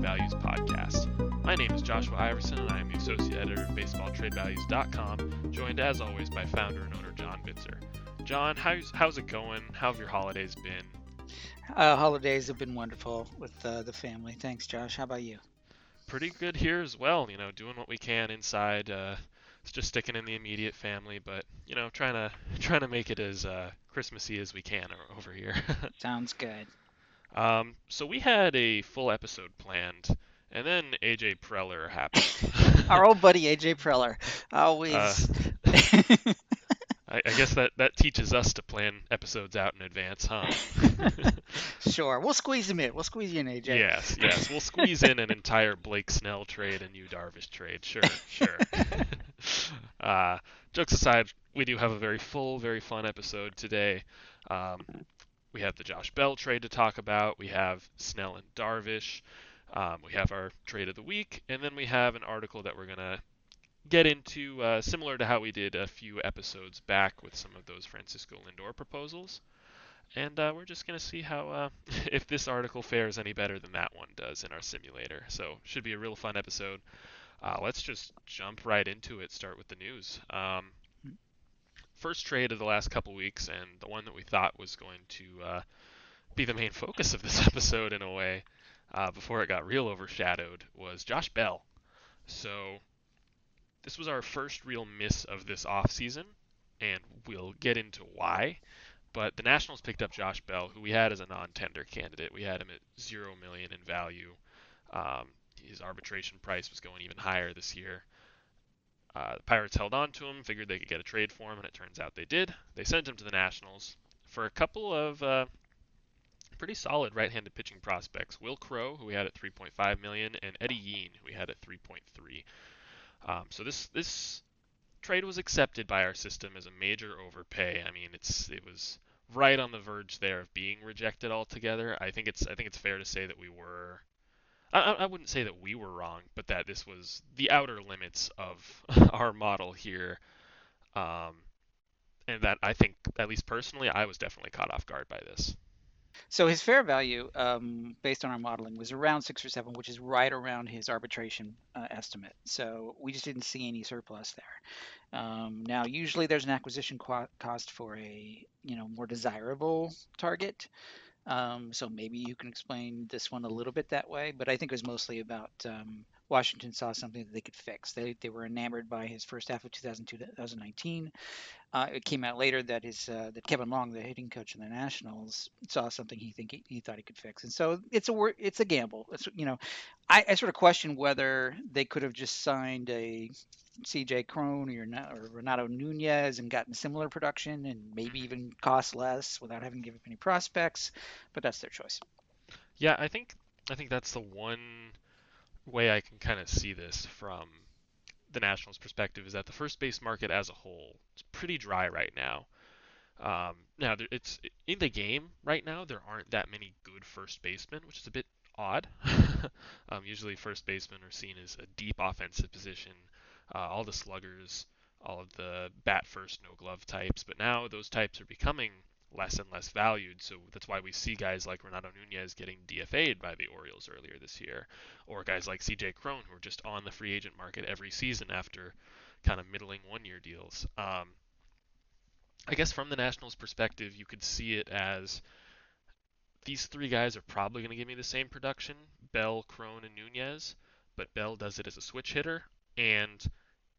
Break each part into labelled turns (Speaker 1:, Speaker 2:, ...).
Speaker 1: Trade Values podcast. My name is Joshua Iverson, and I am the associate editor of BaseballTradeValues.com, joined as always by founder and owner John Bitzer. John, how's how's it going? How have your holidays been?
Speaker 2: Uh, holidays have been wonderful with uh, the family. Thanks, Josh. How about you?
Speaker 1: Pretty good here as well. You know, doing what we can inside. Uh, just sticking in the immediate family, but you know, trying to trying to make it as uh, Christmassy as we can over here.
Speaker 2: Sounds good.
Speaker 1: Um, so we had a full episode planned, and then AJ Preller happened.
Speaker 2: Our old buddy AJ Preller, always.
Speaker 1: Uh, I, I, guess that that teaches us to plan episodes out in advance, huh?
Speaker 2: sure, we'll squeeze him in. We'll squeeze you in, AJ.
Speaker 1: Yes, yes, we'll squeeze in an entire Blake Snell trade and Yu Darvish trade. Sure, sure. uh, jokes aside, we do have a very full, very fun episode today. Um, we have the Josh Bell trade to talk about. We have Snell and Darvish. Um, we have our trade of the week, and then we have an article that we're gonna get into, uh, similar to how we did a few episodes back with some of those Francisco Lindor proposals. And uh, we're just gonna see how uh, if this article fares any better than that one does in our simulator. So should be a real fun episode. Uh, let's just jump right into it. Start with the news. Um, first trade of the last couple weeks, and the one that we thought was going to uh, be the main focus of this episode in a way, uh, before it got real overshadowed, was Josh Bell. So this was our first real miss of this offseason, and we'll get into why. But the Nationals picked up Josh Bell, who we had as a non-tender candidate. We had him at zero million in value. Um, his arbitration price was going even higher this year. Uh, the Pirates held on to him, figured they could get a trade for him, and it turns out they did. They sent him to the Nationals for a couple of uh, pretty solid right-handed pitching prospects: Wil Crowe, who we had at 3.5 million, and Eddie Yean, who we had at 3.3. Um, so this this trade was accepted by our system as a major overpay. I mean, it's it was right on the verge there of being rejected altogether. I think it's I think it's fair to say that we were I, I wouldn't say that we were wrong, but that this was the outer limits of our model here. Um, and that I think, at least personally, I was definitely caught off guard by this.
Speaker 2: So his fair value, um, based on our modeling, was around six or seven, which is right around his arbitration uh, estimate. So we just didn't see any surplus there. Um, now, usually there's an acquisition cost for a you know more desirable target. Um, so maybe you can explain this one a little bit that way, but I think it was mostly about um, Washington saw something that they could fix. They, they were enamored by his first half of 2019. Uh, it came out later that his uh, that Kevin Long, the hitting coach in the Nationals, saw something he think he, he, thought he could fix, and so it's a it's a gamble. It's you know, I, I sort of question whether they could have just signed a C.J. Cron or, or Renato Nunez and gotten similar production and maybe even cost less without having to give up any prospects, but that's their choice.
Speaker 1: Yeah, I think I think that's the one way I can kind of see this from the Nationals' perspective is that the first base market as a whole is pretty dry right now. Um, now, it's in the game right now. There aren't that many good first basemen, which is a bit odd. um, usually, first basemen are seen as a deep offensive position. Uh, all the sluggers, all of the bat first, no glove types, but now those types are becoming less and less valued. So that's why we see guys like Renato Nunez getting DFA'd by the Orioles earlier this year, or guys like CJ Cron who are just on the free agent market every season after kind of middling one year deals. Um, I guess from the Nationals' perspective, you could see it as these three guys are probably going to give me the same production Bell, Cron, and Nunez, but Bell does it as a switch hitter, and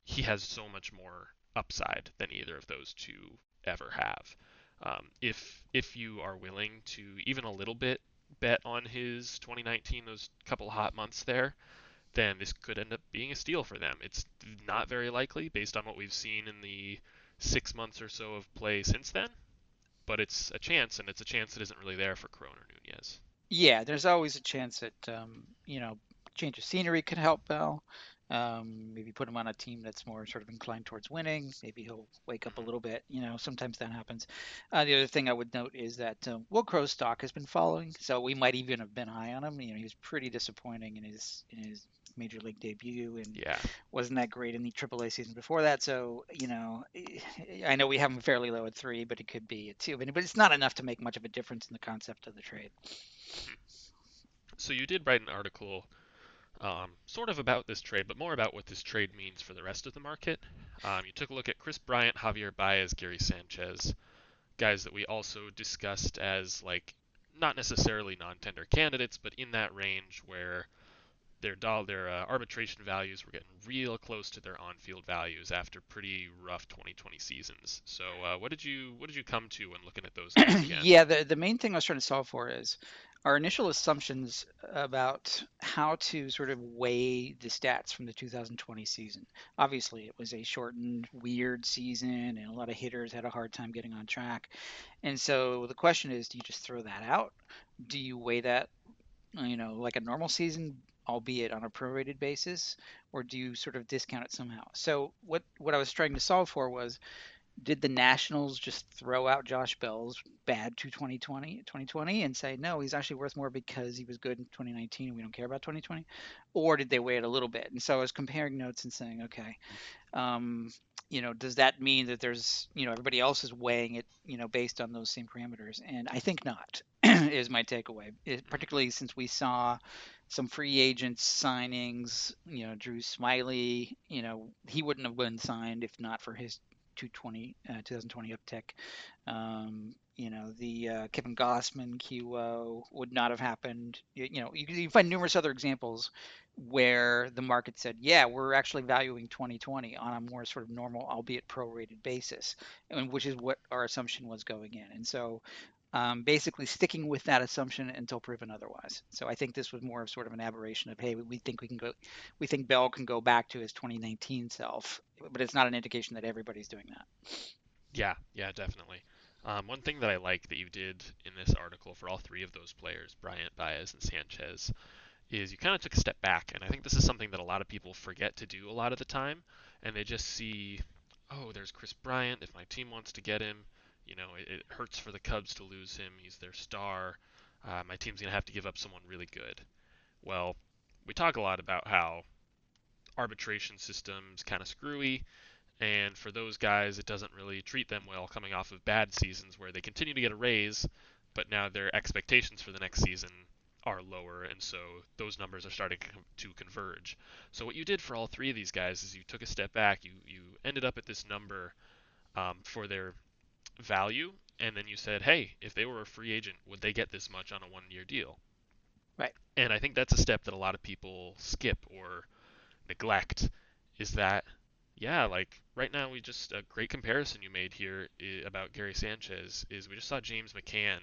Speaker 1: he has so much more upside than either of those two ever have. Um, if if you are willing to even a little bit bet on his 2019, those couple hot months there, then this could end up being a steal for them. It's not very likely based on what we've seen in the six months or so of play since then, but it's a chance, and it's a chance that isn't really there for Cron or Nunez.
Speaker 2: Yeah, there's always a chance that um, you know change of scenery could help Bell. Um, maybe put him on a team that's more sort of inclined towards winning. Maybe he'll wake up a little bit. You know, sometimes that happens. Uh, the other thing I would note is that uh, Wil Crowe's stock has been falling, so we might even have been high on him. You know, he was pretty disappointing in his in his major league debut, and
Speaker 1: yeah.
Speaker 2: wasn't that great in the AAA season before that. So you know, I know we have him fairly low at three, but it could be a two. But it's not enough to make much of a difference in the concept of the trade.
Speaker 1: So you did write an article um, sort of about this trade, but more about what this trade means for the rest of the market. Um, you took a look at Kris Bryant, Javier Baez, Gary Sanchez, guys that we also discussed as like not necessarily non-tender candidates, but in that range where their dollar, their uh, arbitration values were getting real close to their on-field values after pretty rough 2020 seasons. So, uh, what did you what did you come to when looking at those?
Speaker 2: yeah, the the main thing I was trying to solve for is our initial assumptions about how to sort of weigh the stats from the 2020 season. Obviously, it was a shortened, weird season, and a lot of hitters had a hard time getting on track. And so the question is, do you just throw that out? Do you weigh that, you know, like a normal season albeit on a prorated basis, or do you sort of discount it somehow? So what what I was trying to solve for was did the Nationals just throw out Josh Bell's bad to 2020, 2020 and say no, he's actually worth more because he was good in 2019 and we don't care about 2020, or did they wait a little bit? And so I was comparing notes and saying, okay, um, you know, does that mean that there's, you know, everybody else is weighing it, you know, based on those same parameters? And I think not, is my takeaway. It, particularly since we saw some free agents signings. You know, Drew Smyly. You know, he wouldn't have been signed if not for his 220 uh, 2020 uptick. Um, you know, the uh, Kevin Gausman QO would not have happened. You, you know, you can find numerous other examples where the market said, yeah, we're actually valuing 2020 on a more sort of normal, albeit prorated basis, and which is what our assumption was going in. And so um, basically sticking with that assumption until proven otherwise. So I think this was more of sort of an aberration of, hey, we think we can go, we think Bell can go back to his 2019 self, but it's not an indication that everybody's doing that.
Speaker 1: Yeah, yeah, definitely. Um, one thing that I like that you did in this article for all three of those players, Bryant, Baez, and Sanchez, is you kind of took a step back, and I think this is something that a lot of people forget to do a lot of the time, and they just see, oh, there's Kris Bryant. If my team wants to get him, you know, it, it hurts for the Cubs to lose him. He's their star. Uh, my team's gonna have to give up someone really good. Well, we talk a lot about how arbitration systems kind of screwy, and for those guys, it doesn't really treat them well coming off of bad seasons where they continue to get a raise, but now their expectations for the next season are lower, and so those numbers are starting to converge. So what you did for all three of these guys is you took a step back. You you ended up at this number um, for their value, and then you said, hey, if they were a free agent, would they get this much on a one year deal?
Speaker 2: Right.
Speaker 1: And I think that's a step that a lot of people skip or neglect is that, yeah, like right now, we just, a great comparison you made here eh, about Gary Sanchez is we just saw James McCann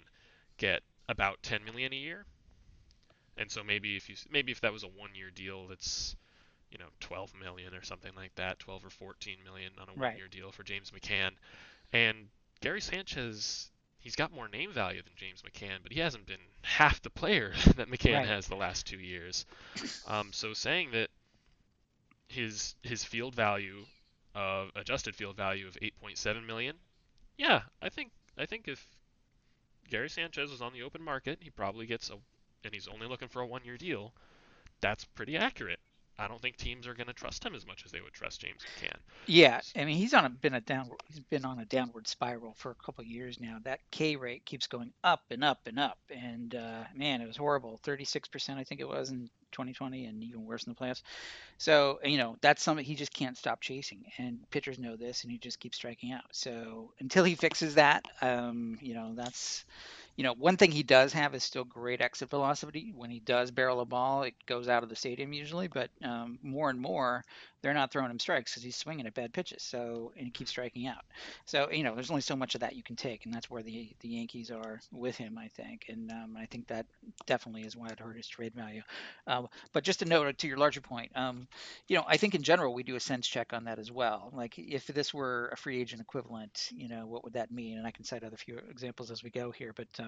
Speaker 1: get about 10 million a year. And so maybe if you maybe if that was a one year deal, that's you know 12 million or something like that, 12 or 14 million on a one year right. deal for James McCann. And Gary Sanchez, he's got more name value than James McCann, but he hasn't been half the player that McCann right. has the last two years. Um, so saying that his his field value of adjusted field value of 8.7 million, yeah, I think I think if Gary Sanchez was on the open market, he probably gets a, and he's only looking for a one-year deal. That's pretty accurate. I don't think teams are going to trust him as much as they would trust James McCann.
Speaker 2: Yeah, I mean he's on a been a downward he's been on a downward spiral for a couple years now. That K rate keeps going up and up and up, and uh, man, it was horrible. Thirty six percent I think it was in 2020, and even worse in the playoffs. So you know that's something he just can't stop chasing, and pitchers know this, and he just keeps striking out. So until he fixes that, um, you know that's you know, one thing he does have is still great exit velocity. When he does barrel a ball, it goes out of the stadium usually, but um, more and more, they're not throwing him strikes because he's swinging at bad pitches. So and he keeps striking out. So you know, there's only so much of that you can take, and that's where the the Yankees are with him, I think. And um, I think that definitely is why it hurt his trade value. Um, but just to note to your larger point, um, you know, I think in general we do a sense check on that as well. Like if this were a free agent equivalent, you know, what would that mean? And I can cite other few examples as we go here, but um,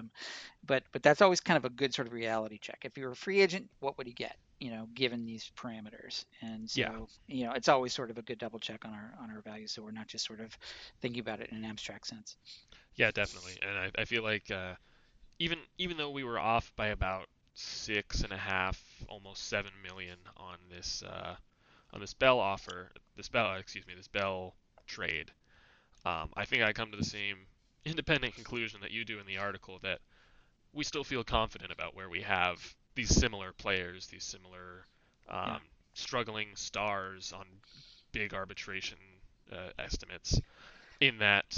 Speaker 2: but but that's always kind of a good sort of reality check. If you were a free agent, what would he get? you know, given these parameters. And so, yeah. you know, it's always sort of a good double check on our on our values, so we're not just sort of thinking about it in an abstract sense.
Speaker 1: Yeah, definitely. And I, I feel like uh, even even though we were off by about six and a half, almost seven million on this uh, on this Bell offer, this Bell, excuse me, this Bell trade, um, I think I come to the same independent conclusion that you do in the article that we still feel confident about where we have these similar players, these similar um,
Speaker 2: Yeah.
Speaker 1: struggling stars on big arbitration uh, estimates, in that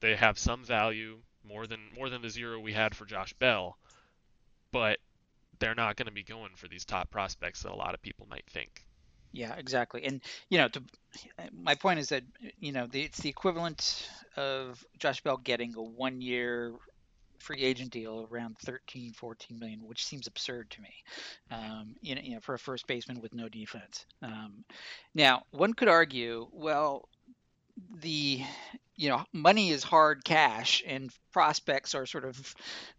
Speaker 1: they have some value more than more than the zero we had for Josh Bell, but they're not going to be going for these top prospects that a lot of people might think.
Speaker 2: Yeah, exactly. And you know, to my point is that you know the, it's the equivalent of Josh Bell getting a one-year free agent deal around 13, 14 million, which seems absurd to me. Um, you know, you know, for a first baseman with no defense. Um, now, one could argue, well, the you know money is hard cash and prospects are sort of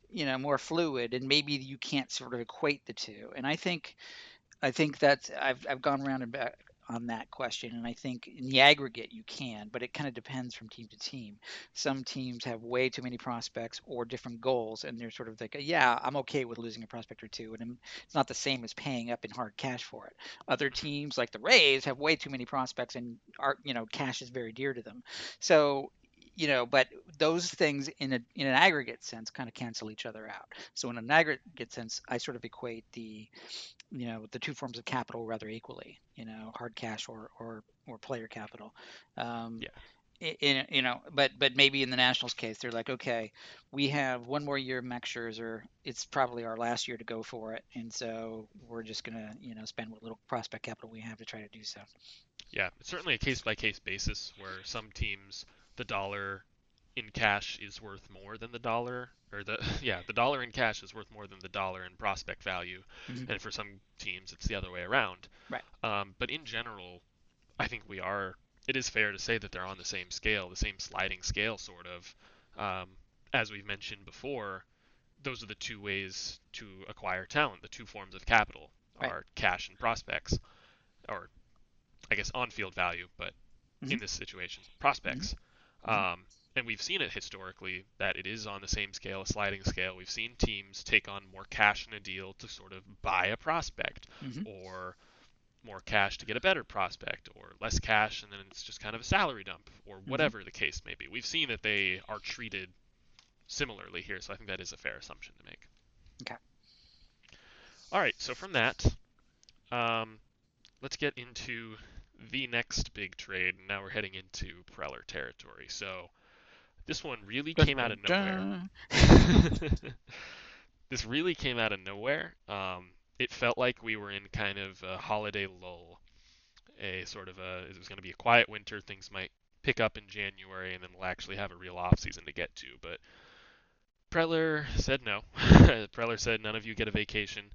Speaker 2: you know more fluid and maybe you can't sort of equate the two and i think i think that i've, I've gone around and back on that question and i think in the aggregate you can but it kind of depends from team to team. Some teams have way too many prospects or different goals and they're sort of like yeah i'm okay with losing a prospect or two and it's not the same as paying up in hard cash for it. Other teams like the rays have way too many prospects and are you know cash is very dear to them. So you know, but those things in a in an aggregate sense kind of cancel each other out. So in an aggregate sense, I sort of equate the, you know, the two forms of capital rather equally. You know, hard cash or or or player capital. Um,
Speaker 1: Yeah.
Speaker 2: in, you know, but but maybe in the Nationals case, they're like, okay, we have one more year of Max Scherzer. It's probably our last year to go for it, and so we're just gonna, you know, spend what little prospect capital we have to try to do so.
Speaker 1: Yeah, it's certainly a case by case basis where some teams the dollar in cash is worth more than the dollar or the yeah the dollar in cash is worth more than the dollar in prospect value
Speaker 2: Mhm.
Speaker 1: and for some teams it's the other way around
Speaker 2: Right.
Speaker 1: um, but in general i think we are it is fair to say that they're on the same scale the same sliding scale sort of um, as we've mentioned before those are the two ways to acquire talent the two forms of capital
Speaker 2: Right.
Speaker 1: are cash and prospects or i guess on-field value but in
Speaker 2: Mhm.
Speaker 1: this situation prospects
Speaker 2: Mhm.
Speaker 1: Um, and we've seen it historically that it is on the same scale, a sliding scale. We've seen teams take on more cash in a deal to sort of buy a prospect,
Speaker 2: Mhm.
Speaker 1: or more cash to get a better prospect, or less cash and then it's just kind of a salary dump, or whatever the case may be. We've seen that they are treated similarly here, so I think that is a fair assumption to make.
Speaker 2: Okay.
Speaker 1: All right, so from that, um, let's get into the next big trade. And now we're heading into Preller territory. So this one really came out of nowhere. This really came out of nowhere. Um, it felt like we were in kind of a holiday lull, a sort of a it was going to be a quiet winter. Things might pick up in January, and then we'll actually have a real off season to get to. But Preller said no. Preller said none of you get a vacation.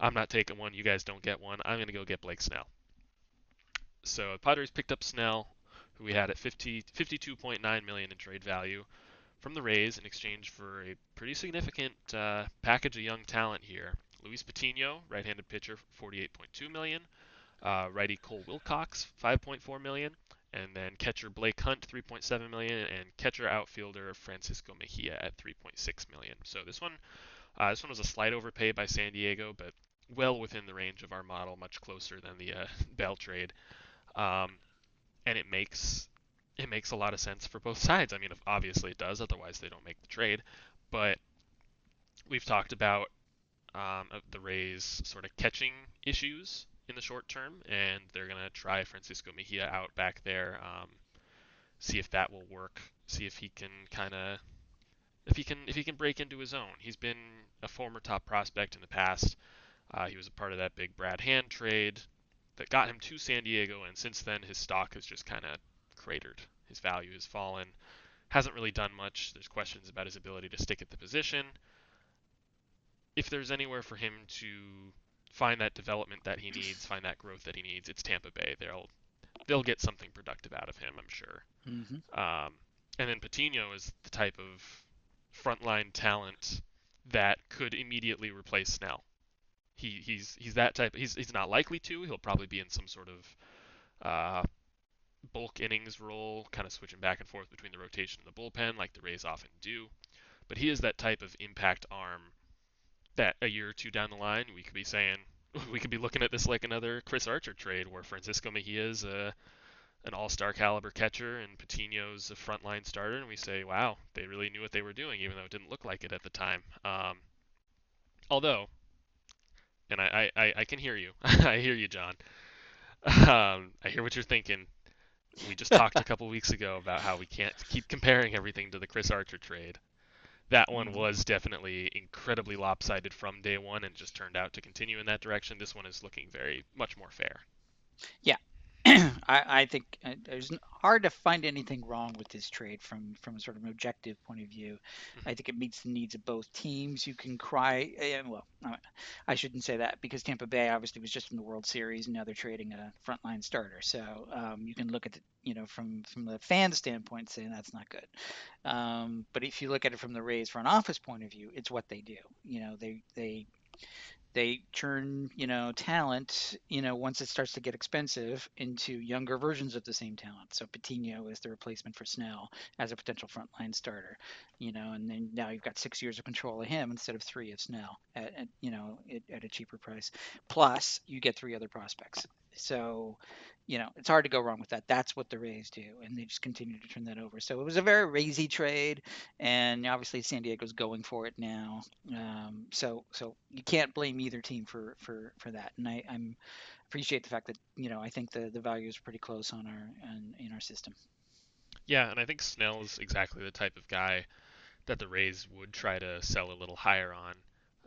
Speaker 1: I'm not taking one. You guys don't get one. I'm going to go get Blake Snell. So the Padres picked up Snell, who we had at 50, 52.9 million in trade value from the Rays in exchange for a pretty significant uh, package of young talent here. Luis Patino, right-handed pitcher, 48.2 million. Uh, righty Cole Wilcox, 5.4 million, and then catcher Blake Hunt, 3.7 million, and catcher outfielder Francisco Mejia at 3.6 million. So this one, uh, this one was a slight overpay by San Diego, but well within the range of our model, much closer than the uh, Bell trade. Um, and it makes it makes a lot of sense for both sides. I mean, obviously it does, otherwise they don't make the trade. But we've talked about um, the Rays' sort of catching issues in the short term, and they're gonna try Francisco Mejia out back there, um, see if that will work, see if he can kind of if he can if he can break into his own. He's been a former top prospect in the past. Uh, he was a part of that big Brad Hand trade that got him to San Diego, and since then his stock has just kind of cratered. His value has fallen. Hasn't really done much. There's questions about his ability to stick at the position. If there's anywhere for him to find that development that he needs, find that growth that he needs, it's Tampa Bay. They'll they'll get something productive out of him, I'm sure.
Speaker 2: Mhm.
Speaker 1: Um, and then Patino is the type of frontline talent that could immediately replace Snell. He he's he's that type. He's he's not likely to. He'll probably be in some sort of uh, bulk innings role, kind of switching back and forth between the rotation and the bullpen, like the Rays often do. But he is that type of impact arm that a year or two down the line, we could be saying we could be looking at this like another Chris Archer trade, where Francisco Mejia is a an all-star caliber catcher and Patino's a frontline starter, and we say, wow, they really knew what they were doing, even though it didn't look like it at the time. Um, although and I, I, I can hear you. I hear you, John. Um, I hear what you're thinking. We just talked a couple weeks ago about how we can't keep comparing everything to the Chris Archer trade. That one
Speaker 2: Mhm.
Speaker 1: was definitely incredibly lopsided from day one and just turned out to continue in that direction. This one is looking very much more fair.
Speaker 2: I, I think it's hard to find anything wrong with this trade from from sort of an objective point of view.
Speaker 1: Mhm.
Speaker 2: I think it meets the needs of both teams. You can cry, eh, well, I- shouldn't say that because Tampa Bay obviously was just in the World Series and now they're trading a frontline starter. So um, you can look at it, you know, from from the fan standpoint, saying that's not good. Um, but if you look at it from the Rays front office point of view, it's what they do. You know, they they they churn, you know, talent, you know, once it starts to get expensive into younger versions of the same talent. So Patino is the replacement for Snell as a potential frontline starter, you know, and then now you've got six years of control of him instead of three of Snell at, at you know, at, at a cheaper price. Plus, you get three other prospects. So, you know, it's hard to go wrong with that. That's what the Rays do, and they just continue to turn that over. So it was a very Raysy trade, and obviously San Diego's going for it now. Um, so so you can't blame either team for for for that. And I I'm appreciate the fact that you know I think the the value is pretty close on our on, in our system.
Speaker 1: Yeah, and I think Snell is exactly the type of guy that the Rays would try to sell a little higher on.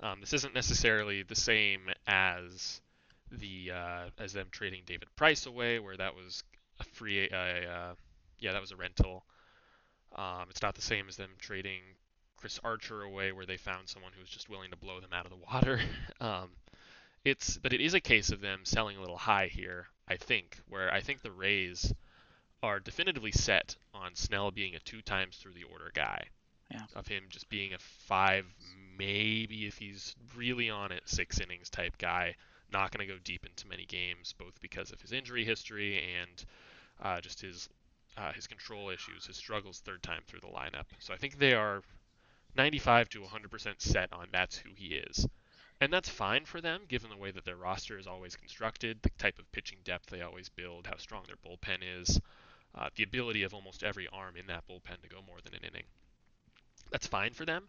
Speaker 1: Um, this isn't necessarily the same as the uh, as them trading David Price away, where that was a free, uh, uh, yeah, that was a rental. Um, it's not the same as them trading Chris Archer away, where they found someone who was just willing to blow them out of the water. um, it's, but it is a case of them selling a little high here, I think, where I think the Rays are definitively set on Snell being a two times through the order guy.
Speaker 2: Yeah.
Speaker 1: Of him just being a five, maybe if he's really on it, six innings type guy. Not going to go deep into many games, both because of his injury history and uh, just his uh, his control issues, his struggles third time through the lineup. So I think they are 95 to 100% set on that's who he is. And that's fine for them, given the way that their roster is always constructed, the type of pitching depth they always build, how strong their bullpen is, uh, the ability of almost every arm in that bullpen to go more than an inning. That's fine for them,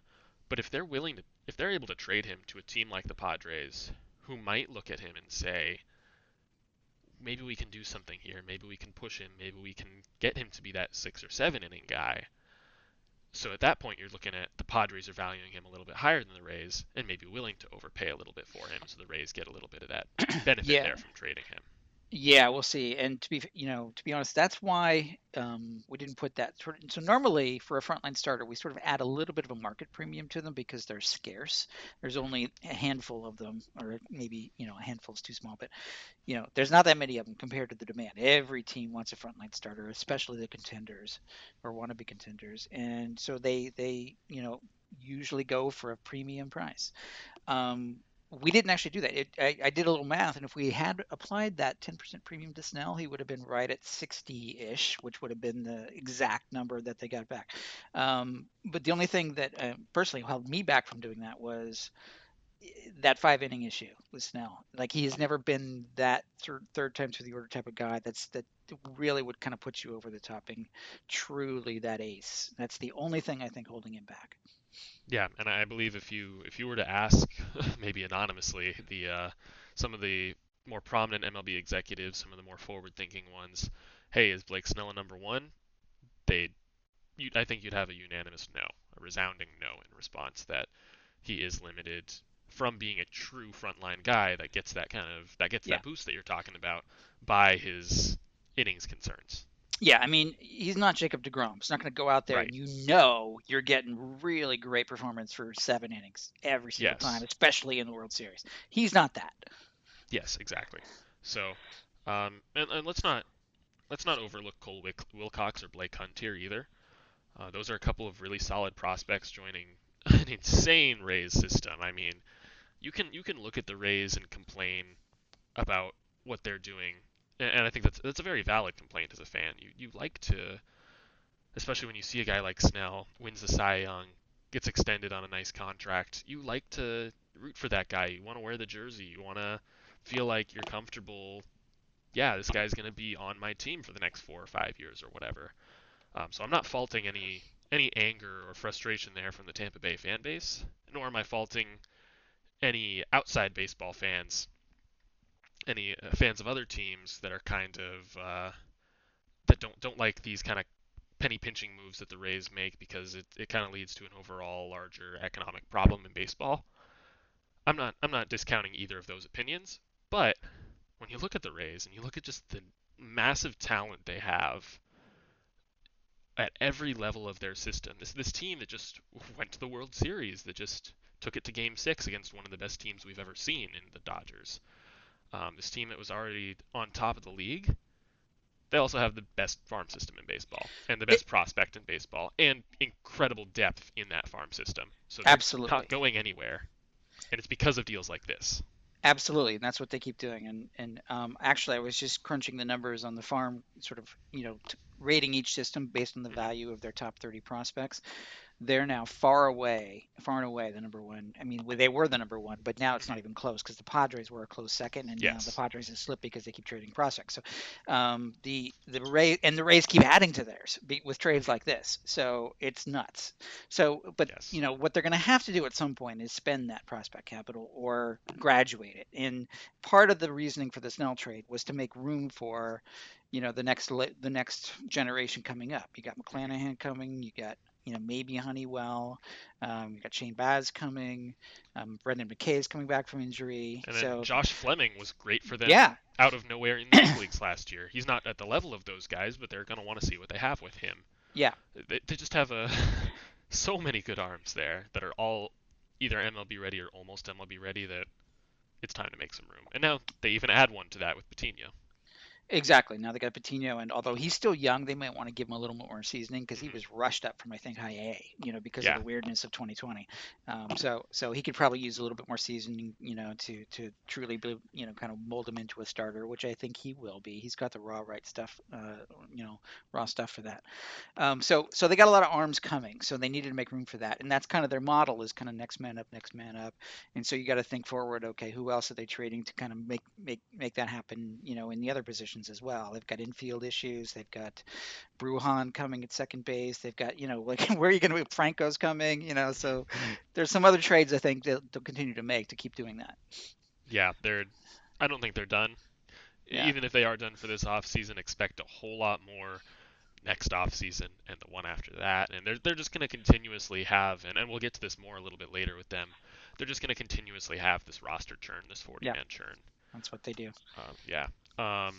Speaker 1: but if they're willing to, if they're able to trade him to a team like the Padres, who might look at him and say, maybe we can do something here, maybe we can push him, maybe we can get him to be that six or seven inning guy. So at that point, you're looking at the Padres are valuing him a little bit higher than the Rays, and maybe willing to overpay a little bit for him, so the Rays get a little bit of that benefit
Speaker 2: Yeah.
Speaker 1: there from trading him.
Speaker 2: Yeah, we'll see. And to be, you know, to be honest, that's why um, we didn't put that. Sort of, so normally for a frontline starter, we sort of add a little bit of a market premium to them because they're scarce. There's only a handful of them, or maybe you know a handful is too small, but you know there's not that many of them compared to the demand. Every team wants a frontline starter, especially the contenders or wannabe contenders, and so they they you know usually go for a premium price. Um, we didn't actually do that. It, I, I did a little math, and if we had applied that 10% premium to Snell, he would have been right at 60-ish, which would have been the exact number that they got back. Um, but the only thing that uh, personally held me back from doing that was eh, that five inning issue with Snell. Like he has never been that third, third time through the order type of guy. That's that really would kind of put you over the top and truly that ace. That's the only thing I think holding him back.
Speaker 1: Yeah, and I believe if you if you were to ask, maybe anonymously, the uh, some of the more prominent MLB executives, some of the more forward-thinking ones, hey, is Blake Snell a number one? They, I think you'd have a unanimous no, a resounding no in response that he is limited from being a true frontline guy that gets that kind of that gets
Speaker 2: Yeah.
Speaker 1: that boost that you're talking about by his innings concerns.
Speaker 2: Yeah, I mean, he's not Jacob DeGrom. He's not going to go out there
Speaker 1: Right.
Speaker 2: and you know you're getting really great performance for seven innings every single
Speaker 1: Yes.
Speaker 2: time, especially in the World Series. He's not that.
Speaker 1: Yes, exactly. So, um, and, and let's not let's not overlook Cole Wick, Wilcox or Blake Hunt here either. Uh, those are a couple of really solid prospects joining an insane Rays system. I mean, you can you can look at the Rays and complain about what they're doing, and, I think that's that's a very valid complaint as a fan. You you like to, especially when you see a guy like Snell wins the Cy Young, gets extended on a nice contract. You like to root for that guy. You want to wear the jersey. You want to feel like you're comfortable. Yeah, this guy's to be on my team for the next four or five years or whatever. Um, so I'm not faulting any any anger or frustration there from the Tampa Bay fan base, nor am I faulting any outside baseball fans, any uh, fans of other teams that are kind of uh, that don't don't like these kind of penny pinching moves that the Rays make because it, it kind of leads to an overall larger economic problem in baseball. I'm not I'm not discounting either of those opinions, but when you look at the Rays and you look at just the massive talent they have at every level of their system, this this team that just went to the World Series, that just took it to Game Six against one of the best teams we've ever seen in the Dodgers. Um, this team that was already on top of the league they also have the best farm system in baseball and the best it, prospect in baseball and incredible depth in that farm system. So they're
Speaker 2: absolutely.
Speaker 1: not going anywhere. And it's because of deals like this.
Speaker 2: Absolutely, and that's what they keep doing. And and um, actually, I was just crunching the numbers on the farm, sort of you know t- rating each system based on the value of their top 30 prospects they're now far away, far and away the number one. I mean, they were the number one, but now it's not even close because the Padres were a close second, and yes. now the Padres have slipped because they keep trading prospects. So um, the the Rays and the Rays keep adding to theirs with trades like this. So it's nuts. So, but yes. you know what they're going to have to do at some point is spend that prospect capital or graduate it. And part of the reasoning for the Snell trade was to make room for you know the next the next generation coming up. You got McClanahan coming, you got you know, maybe Honeywell. Um, you got Shane Baz coming. Um, Brendan McKay is coming back from injury.
Speaker 1: And
Speaker 2: so
Speaker 1: Josh Fleming was great for them.
Speaker 2: Yeah.
Speaker 1: Out of nowhere in the leagues last year. He's not at the level of those guys, but they're going to want to see what they have with him.
Speaker 2: Yeah.
Speaker 1: They, they just have a so many good arms there that are all either MLB ready or almost MLB ready that it's time to make some room. And now they even add one to that with Patino.
Speaker 2: Exactly. Now they got Patino, and although he's still young, they might want to give him a little more seasoning because he
Speaker 1: Mhm.
Speaker 2: was rushed up from I think high A, you know, because
Speaker 1: Yeah.
Speaker 2: of the weirdness of 2020. Um, so so he could probably use a little bit more seasoning, you know, to to truly be, you know, kind of mold him into a starter, which I think he will be. He's got the raw right stuff, uh, you know, raw stuff for that. Um, so so they got a lot of arms coming, so they needed to make room for that, and that's kind of their model is kind of next man up, next man up, and so you got to think forward. Okay, who else are they trading to kind of make make make that happen, you know, in the other as well? They've got got infield issues. They've got Brujan coming at second base. They've got, you know, like where are you going to be? Franco's coming, you know. So mm-hmm. there's some other trades I think they'll, they'll continue to make to keep doing that.
Speaker 1: Yeah, they're. I don't think they're done. Yeah. Even if they are done for this off season, expect a whole lot more next off season and the one after that. And they're they're just going to continuously have, and, and we'll get to this more a little bit later with them. They're just going to continuously have this roster churn, this 40 man churn.
Speaker 2: That's what they do.
Speaker 1: Um, yeah. Um,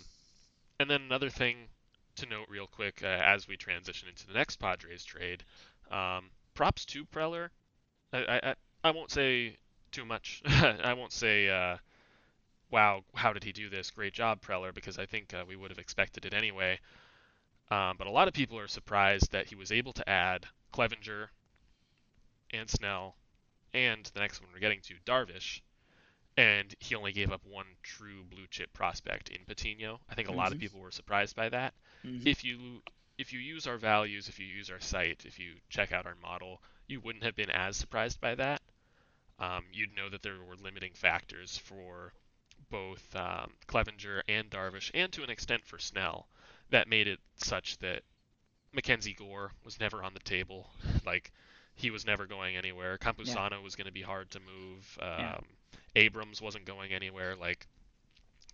Speaker 1: and then another thing to note real quick uh, as we transition into the next Padres trade, um, props to Preller. I, I, I won't say too much. I won't say, uh, wow, how did he do this? Great job, Preller, because I think uh, we would have expected it anyway. Um, but a lot of people are surprised that he was able to add Clevinger and Snell and the next one we're getting to, Darvish, and he only gave up one true blue chip prospect in Patino. I think a lot of mm-hmm. people were surprised by that. Mm-hmm. If you if you use our values, if you use our site, if you check out our model, you wouldn't have been as surprised by that. Um, you'd know that there were limiting factors for both um, Clevinger and Darvish, and to an extent for Snell, that made it such that Mackenzie Gore was never on the table. Like he was never going anywhere. Campusano yeah. was going to be hard to move. Um, yeah. Abrams wasn't going anywhere. Like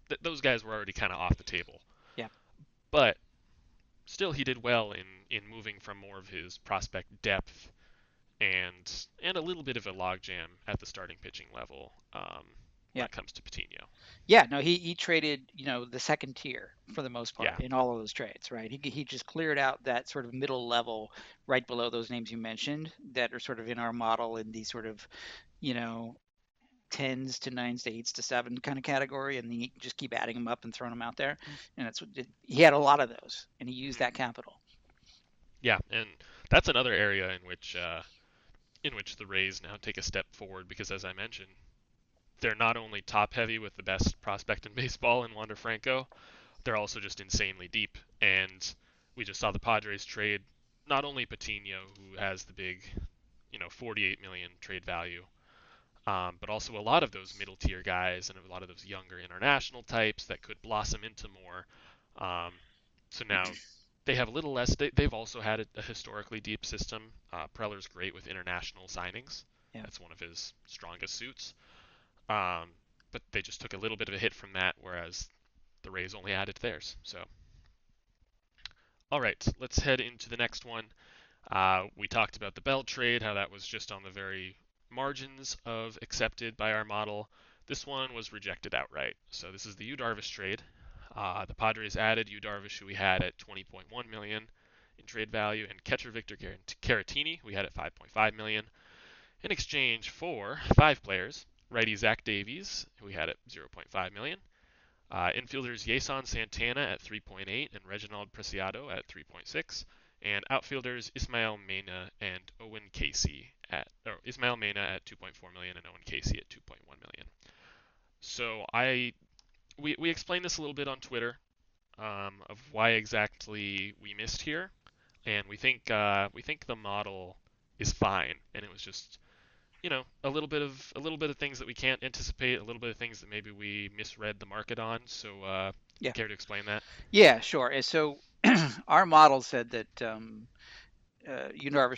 Speaker 1: th- those guys were already kind of off the table.
Speaker 2: Yeah.
Speaker 1: But still, he did well in in moving from more of his prospect depth and and a little bit of a logjam at the starting pitching level. Um, when yeah. it comes to Patino.
Speaker 2: Yeah, no, he, he traded, you know, the second tier for the most part
Speaker 1: yeah.
Speaker 2: in all of those trades, right? He, he just cleared out that sort of middle level right below those names you mentioned that are sort of in our model in the sort of, you know, tens to nines to eights to seven kind of category, and you just keep adding them up and throwing them out there. Mm. And that's what it, he had a lot of those, and he used that capital.
Speaker 1: Yeah, and that's another area in which uh, in which the Rays now take a step forward because, as I mentioned, they're not only top heavy with the best prospect in baseball in Wander Franco, they're also just insanely deep. And we just saw the Padres trade not only Patino, who has the big, you know, 48 million trade value, um, but also a lot of those middle tier guys and a lot of those younger international types that could blossom into more. Um, so now they have a little less. They, have also had a, a, historically deep system. Uh, Preller's great with international signings. Yeah. That's one of his strongest suits. Um, but they just took a little bit of a hit from that, whereas the Rays only added to theirs. So, all right, let's head into the next one. Uh, we talked about the Bell trade, how that was just on the very margins of accepted by our model. This one was rejected outright. So this is the Yu Darvish trade. Uh, the Padres added Yu Darvish, who we had at 20.1 million in trade value, and catcher Victor Caratini, we had at 5.5 million, in exchange for five players: righty Zach Davies, who we had at 0.5 million, uh, infielders Yeison Santana at 3.8 and Reginald Preciado at 3.6, and outfielders Ismael Mena and Owen Caissie at or Ismael Mena at 2.4 million and Owen Caissie at 2.1 million. So I we we explained this a little bit on Twitter um, of why exactly we missed here, and we think uh, we think the model is fine, and it was just you know a little bit of a little bit of things that we can't anticipate, a little bit of things that maybe we misread the market on. So uh, yeah, care to explain that?
Speaker 2: Yeah, sure. So our model said that um, uh,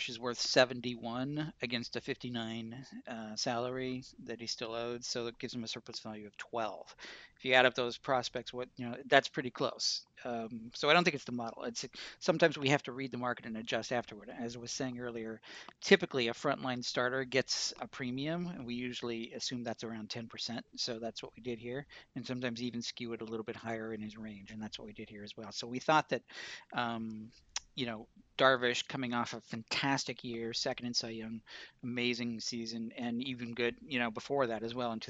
Speaker 2: is worth 71 against a 59 uh, salary that he still owed, so it gives him a surplus value of 12. If you add up those prospects, what you know, that's pretty close. Um, so I don't think it's the model. It's sometimes we have to read the market and adjust afterward. As I was saying earlier, typically a frontline starter gets a premium, and we usually assume that's around 10%. So that's what we did here, and sometimes even skew it a little bit higher in his range, and that's what we did here as well. So we thought that um, you know, Darvish coming off a fantastic year, second in Cy Young, amazing season, and even good, you know, before that as well in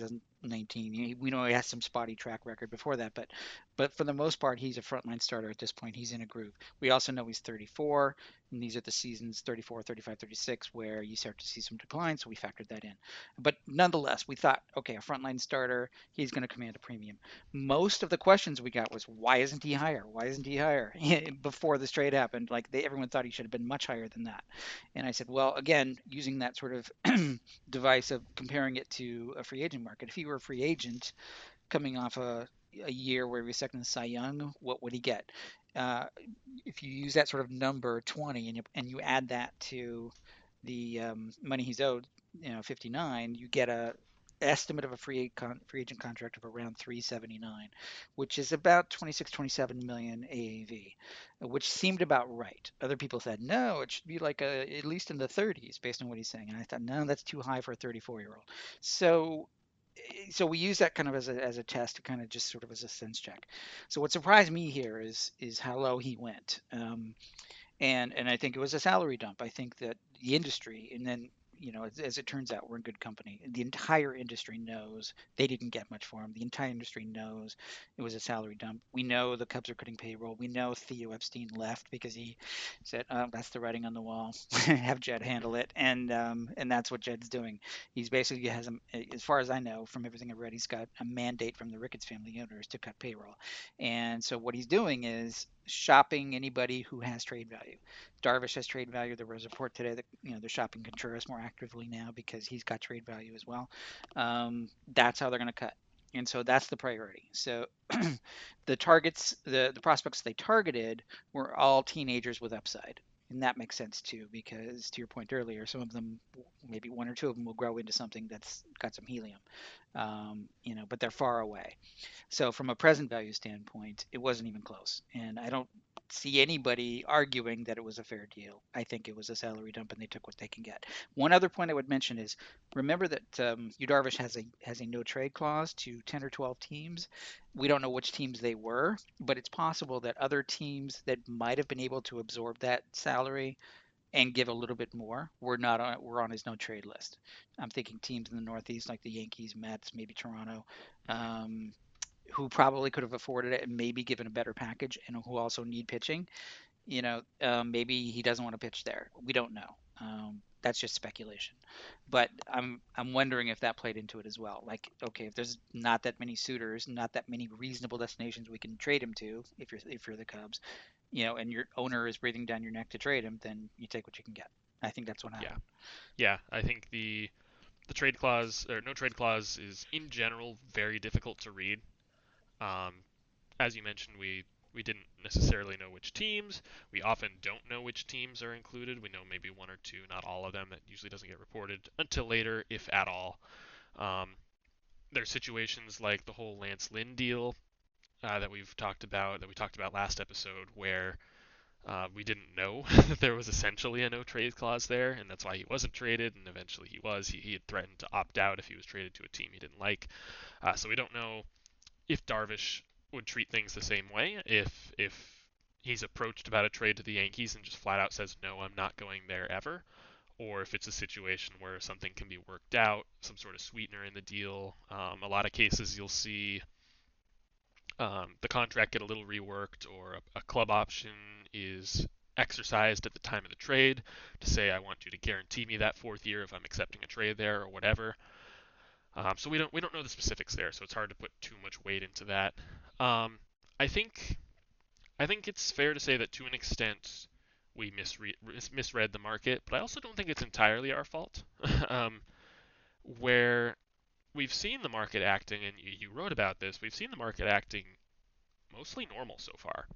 Speaker 2: 2019. We know he has some spotty track record before that, but but for the most part, he's a frontline starter at this point. He's in a groove. We also know he's 34, and these are the seasons 34, 35, 36 where you start to see some decline, so we factored that in. But nonetheless, we thought, okay, a frontline starter, he's going to command a premium. Most of the questions we got was, why isn't he higher? Why isn't he higher? Before this trade happened, like they, everyone thought he should have been much higher than that. And I said, well, again, using that sort of device of comparing it to a free agent market, if he were a free agent coming off a a year where he was second in Cy Young, what would he get? Uh, if you use that sort of number 20 and you, and you add that to the um, money he's owed, you know, 59, you get a estimate of a free con- free agent contract of around 379, which is about 26, 27 million AAV, which seemed about right. Other people said no, it should be like a, at least in the 30s based on what he's saying, and I thought no, that's too high for a 34 year old. So so we use that kind of as a, as a test to kind of just sort of as a sense check. So what surprised me here is is how low he went. Um, and and I think it was a salary dump. I think that the industry, and then you know, as, as, it turns out, we're in good company. The entire industry knows they didn't get much for him. The entire industry knows it was a salary dump. We know the Cubs are cutting payroll. We know Theo Epstein left because he said, oh, "That's the writing on the wall. Have Jed handle it," and um, and that's what Jed's doing. He's basically has, a, as far as I know, from everything I've read, he's got a mandate from the Ricketts family owners to cut payroll. And so what he's doing is shopping anybody who has trade value. Darvish has trade value. There was a report today that you know they're shopping Contreras more actively now because he's got trade value as well. Um, that's how they're going to cut, and so that's the priority. So the targets, the the prospects they targeted were all teenagers with upside. And that makes sense too, because to your point earlier, some of them, maybe one or two of them, will grow into something that's got some helium, um, you know, but they're far away. So from a present value standpoint, it wasn't even close. And I don't see anybody arguing that it was a fair deal. I think it was a salary dump, and they took what they can get. One other point I would mention is remember that um, Darvish has a has a no trade clause to 10 or 12 teams. We don't know which teams they were, but it's possible that other teams that might have been able to absorb that salary and give a little bit more. We're not on we're on his no trade list. I'm thinking teams in the Northeast like the Yankees, Mets, maybe Toronto. Um, who probably could have afforded it and maybe given a better package and who also need pitching. You know, um, maybe he doesn't want to pitch there. We don't know. Um, that's just speculation. But I'm I'm wondering if that played into it as well. Like, okay, if there's not that many suitors, not that many reasonable destinations we can trade him to, if you're if you're the Cubs, you know, and your owner is breathing down your neck to trade him, then you take what you can get. I think that's what happened.
Speaker 1: Yeah, yeah. I think the the trade clause or no trade clause is in general very difficult to read. Um, as you mentioned, we we didn't necessarily know which teams. We often don't know which teams are included. We know maybe one or two, not all of them. That usually doesn't get reported until later, if at all. Um, there's situations like the whole Lance Lynn deal uh, that we've talked about, that we talked about last episode, where uh, we didn't know that there was essentially a no trade clause there, and that's why he wasn't traded, and eventually he was. He, he had threatened to opt out if he was traded to a team he didn't like. Uh, so we don't know if Darvish would treat things the same way if if he's approached about a trade to the Yankees and just flat out says no, I'm not going there ever, or if it's a situation where something can be worked out, some sort of sweetener in the deal. Um, a lot of cases you'll see um, the contract get a little reworked, or a, a club option is exercised at the time of the trade to say I want you to guarantee me that fourth year if I'm accepting a trade there or whatever. Um, so we don't we don't know the specifics there, so it's hard to put too much weight into that. Um, I think I think it's fair to say that to an extent we misread, misread the market, but I also don't think it's entirely our fault. um, where we've seen the market acting, and you, you wrote about this, we've seen the market acting mostly normal so far.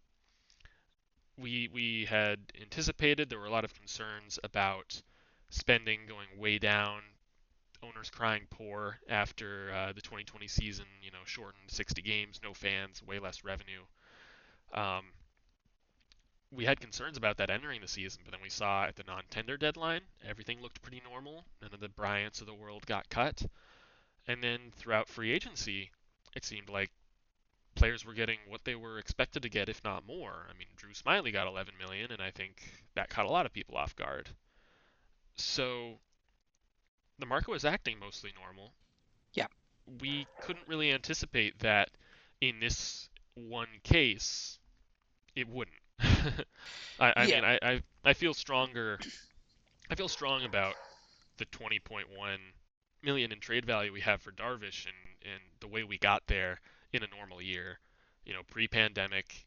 Speaker 1: We we had anticipated there were a lot of concerns about spending going way down, owners crying poor after uh, the 2020 season, you know, shortened 60 games, no fans, way less revenue. Um, we had concerns about that entering the season, but then we saw at the non-tender deadline, everything looked pretty normal. None of the Bryants of the world got cut. And then throughout free agency, it seemed like players were getting what they were expected to get, if not more. I mean, Drew Smyly got 11 million, and I think that caught a lot of people off guard. So the market was acting mostly normal.
Speaker 2: Yeah.
Speaker 1: We couldn't really anticipate that in this one case, it wouldn't. I, I yeah. mean, I, I, I feel stronger. I feel strong about the 20.1 million in trade value we have for Darvish and, and the way we got there in a normal year. You know, pre-pandemic,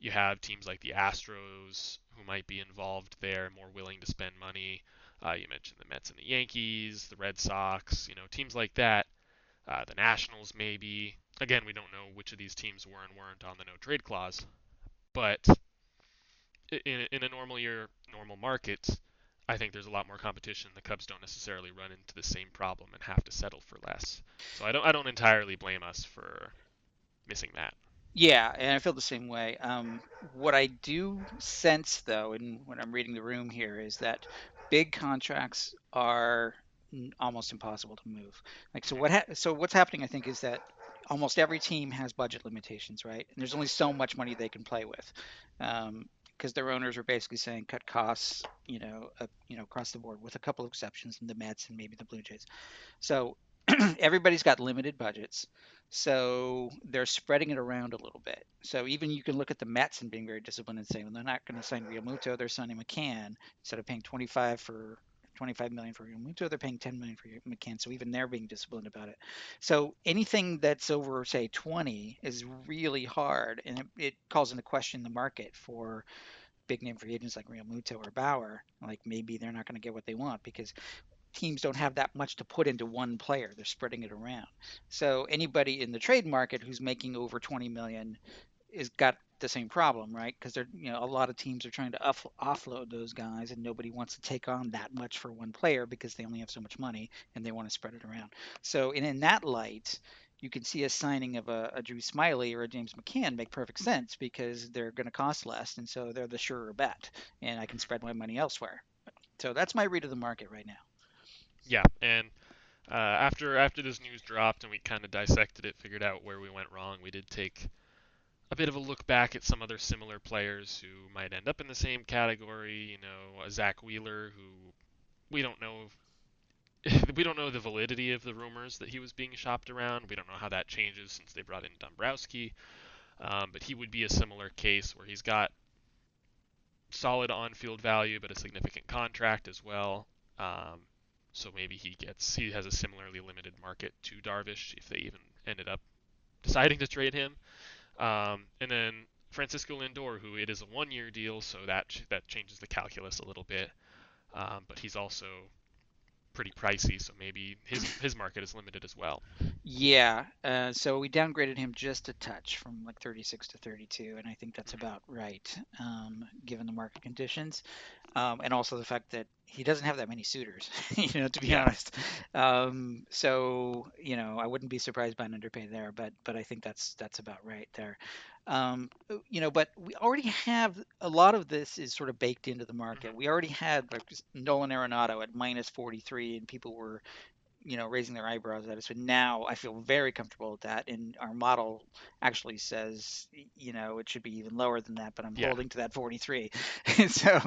Speaker 1: you have teams like the Astros who might be involved there, more willing to spend money. Uh, you mentioned the Mets and the Yankees, the Red Sox, you know, teams like that. Uh, the Nationals, maybe. Again, we don't know which of these teams were and weren't on the no trade clause. But in, in a normal year, normal market, I think there's a lot more competition. The Cubs don't necessarily run into the same problem and have to settle for less. So I don't I don't entirely blame us for missing that.
Speaker 2: Yeah, and I feel the same way. Um, what I do sense, though, and when I'm reading the room here, is that big contracts are almost impossible to move. Like so, what ha- so what's happening? I think is that almost every team has budget limitations, right? And there's only so much money they can play with. Um, because their owners are basically saying cut costs, you know, uh, you know, across the board, with a couple of exceptions, in the Mets and maybe the Blue Jays. So everybody's got limited budgets. So they're spreading it around a little bit. So even you can look at the Mets and being very disciplined and saying, well, they're not going to sign Realmuto, they're signing McCann instead of paying 25 for 25 million for Realmuto, they're paying 10 million for McCann. So even they're being disciplined about it. So anything that's over, say, 20 is really hard, and it, it calls into question the market for big name free agents like Realmuto or Bauer. Like maybe they're not going to get what they want because teams don't have that much to put into one player. They're spreading it around. So anybody in the trade market who's making over 20 million is got the same problem, right? Because they're you know a lot of teams are trying to off- offload those guys, and nobody wants to take on that much for one player because they only have so much money and they want to spread it around. So in, in that light, you can see a signing of a, a Drew Smyly or a James McCann make perfect sense because they're going to cost less, and so they're the surer bet, and I can spread my money elsewhere. So that's my read of the market right now.
Speaker 1: Yeah, and uh, after after this news dropped and we kind of dissected it, figured out where we went wrong, we did take a bit of a look back at some other similar players who might end up in the same category. You know, a Zack Wheeler, who we don't know. we don't know the validity of the rumors that he was being shopped around. We don't know how that changes since they brought in Dombrowski. Um, but he would be a similar case where he's got solid on-field value, but a significant contract as well. Um, so maybe he gets he has a similarly limited market to Darvish if they even ended up deciding to trade him. Um, and then Francisco Lindor, who it is a one-year deal, so that that changes the calculus a little bit. Um, but he's also pretty pricey, so maybe his his market is limited as well.
Speaker 2: Yeah, uh, so we downgraded him just a touch from like 36 to 32, and I think that's
Speaker 1: Mm-hmm.
Speaker 2: about right, um, given the market conditions, um, and also the fact that he doesn't have that many suitors, you know, to be
Speaker 1: Yeah.
Speaker 2: honest. Um, so, you know, I wouldn't be surprised by an underpay there, but but I think that's that's about right there. Um, you know, but we already have a lot of this is sort of baked into the market.
Speaker 1: hmm
Speaker 2: We already had like Nolan Arenado at minus 43, and people were you know, raising their eyebrows at us. But now I feel very comfortable with that. And our model actually says, you know, it should be even lower than that, but I'm
Speaker 1: Yeah.
Speaker 2: holding to that 43. And so,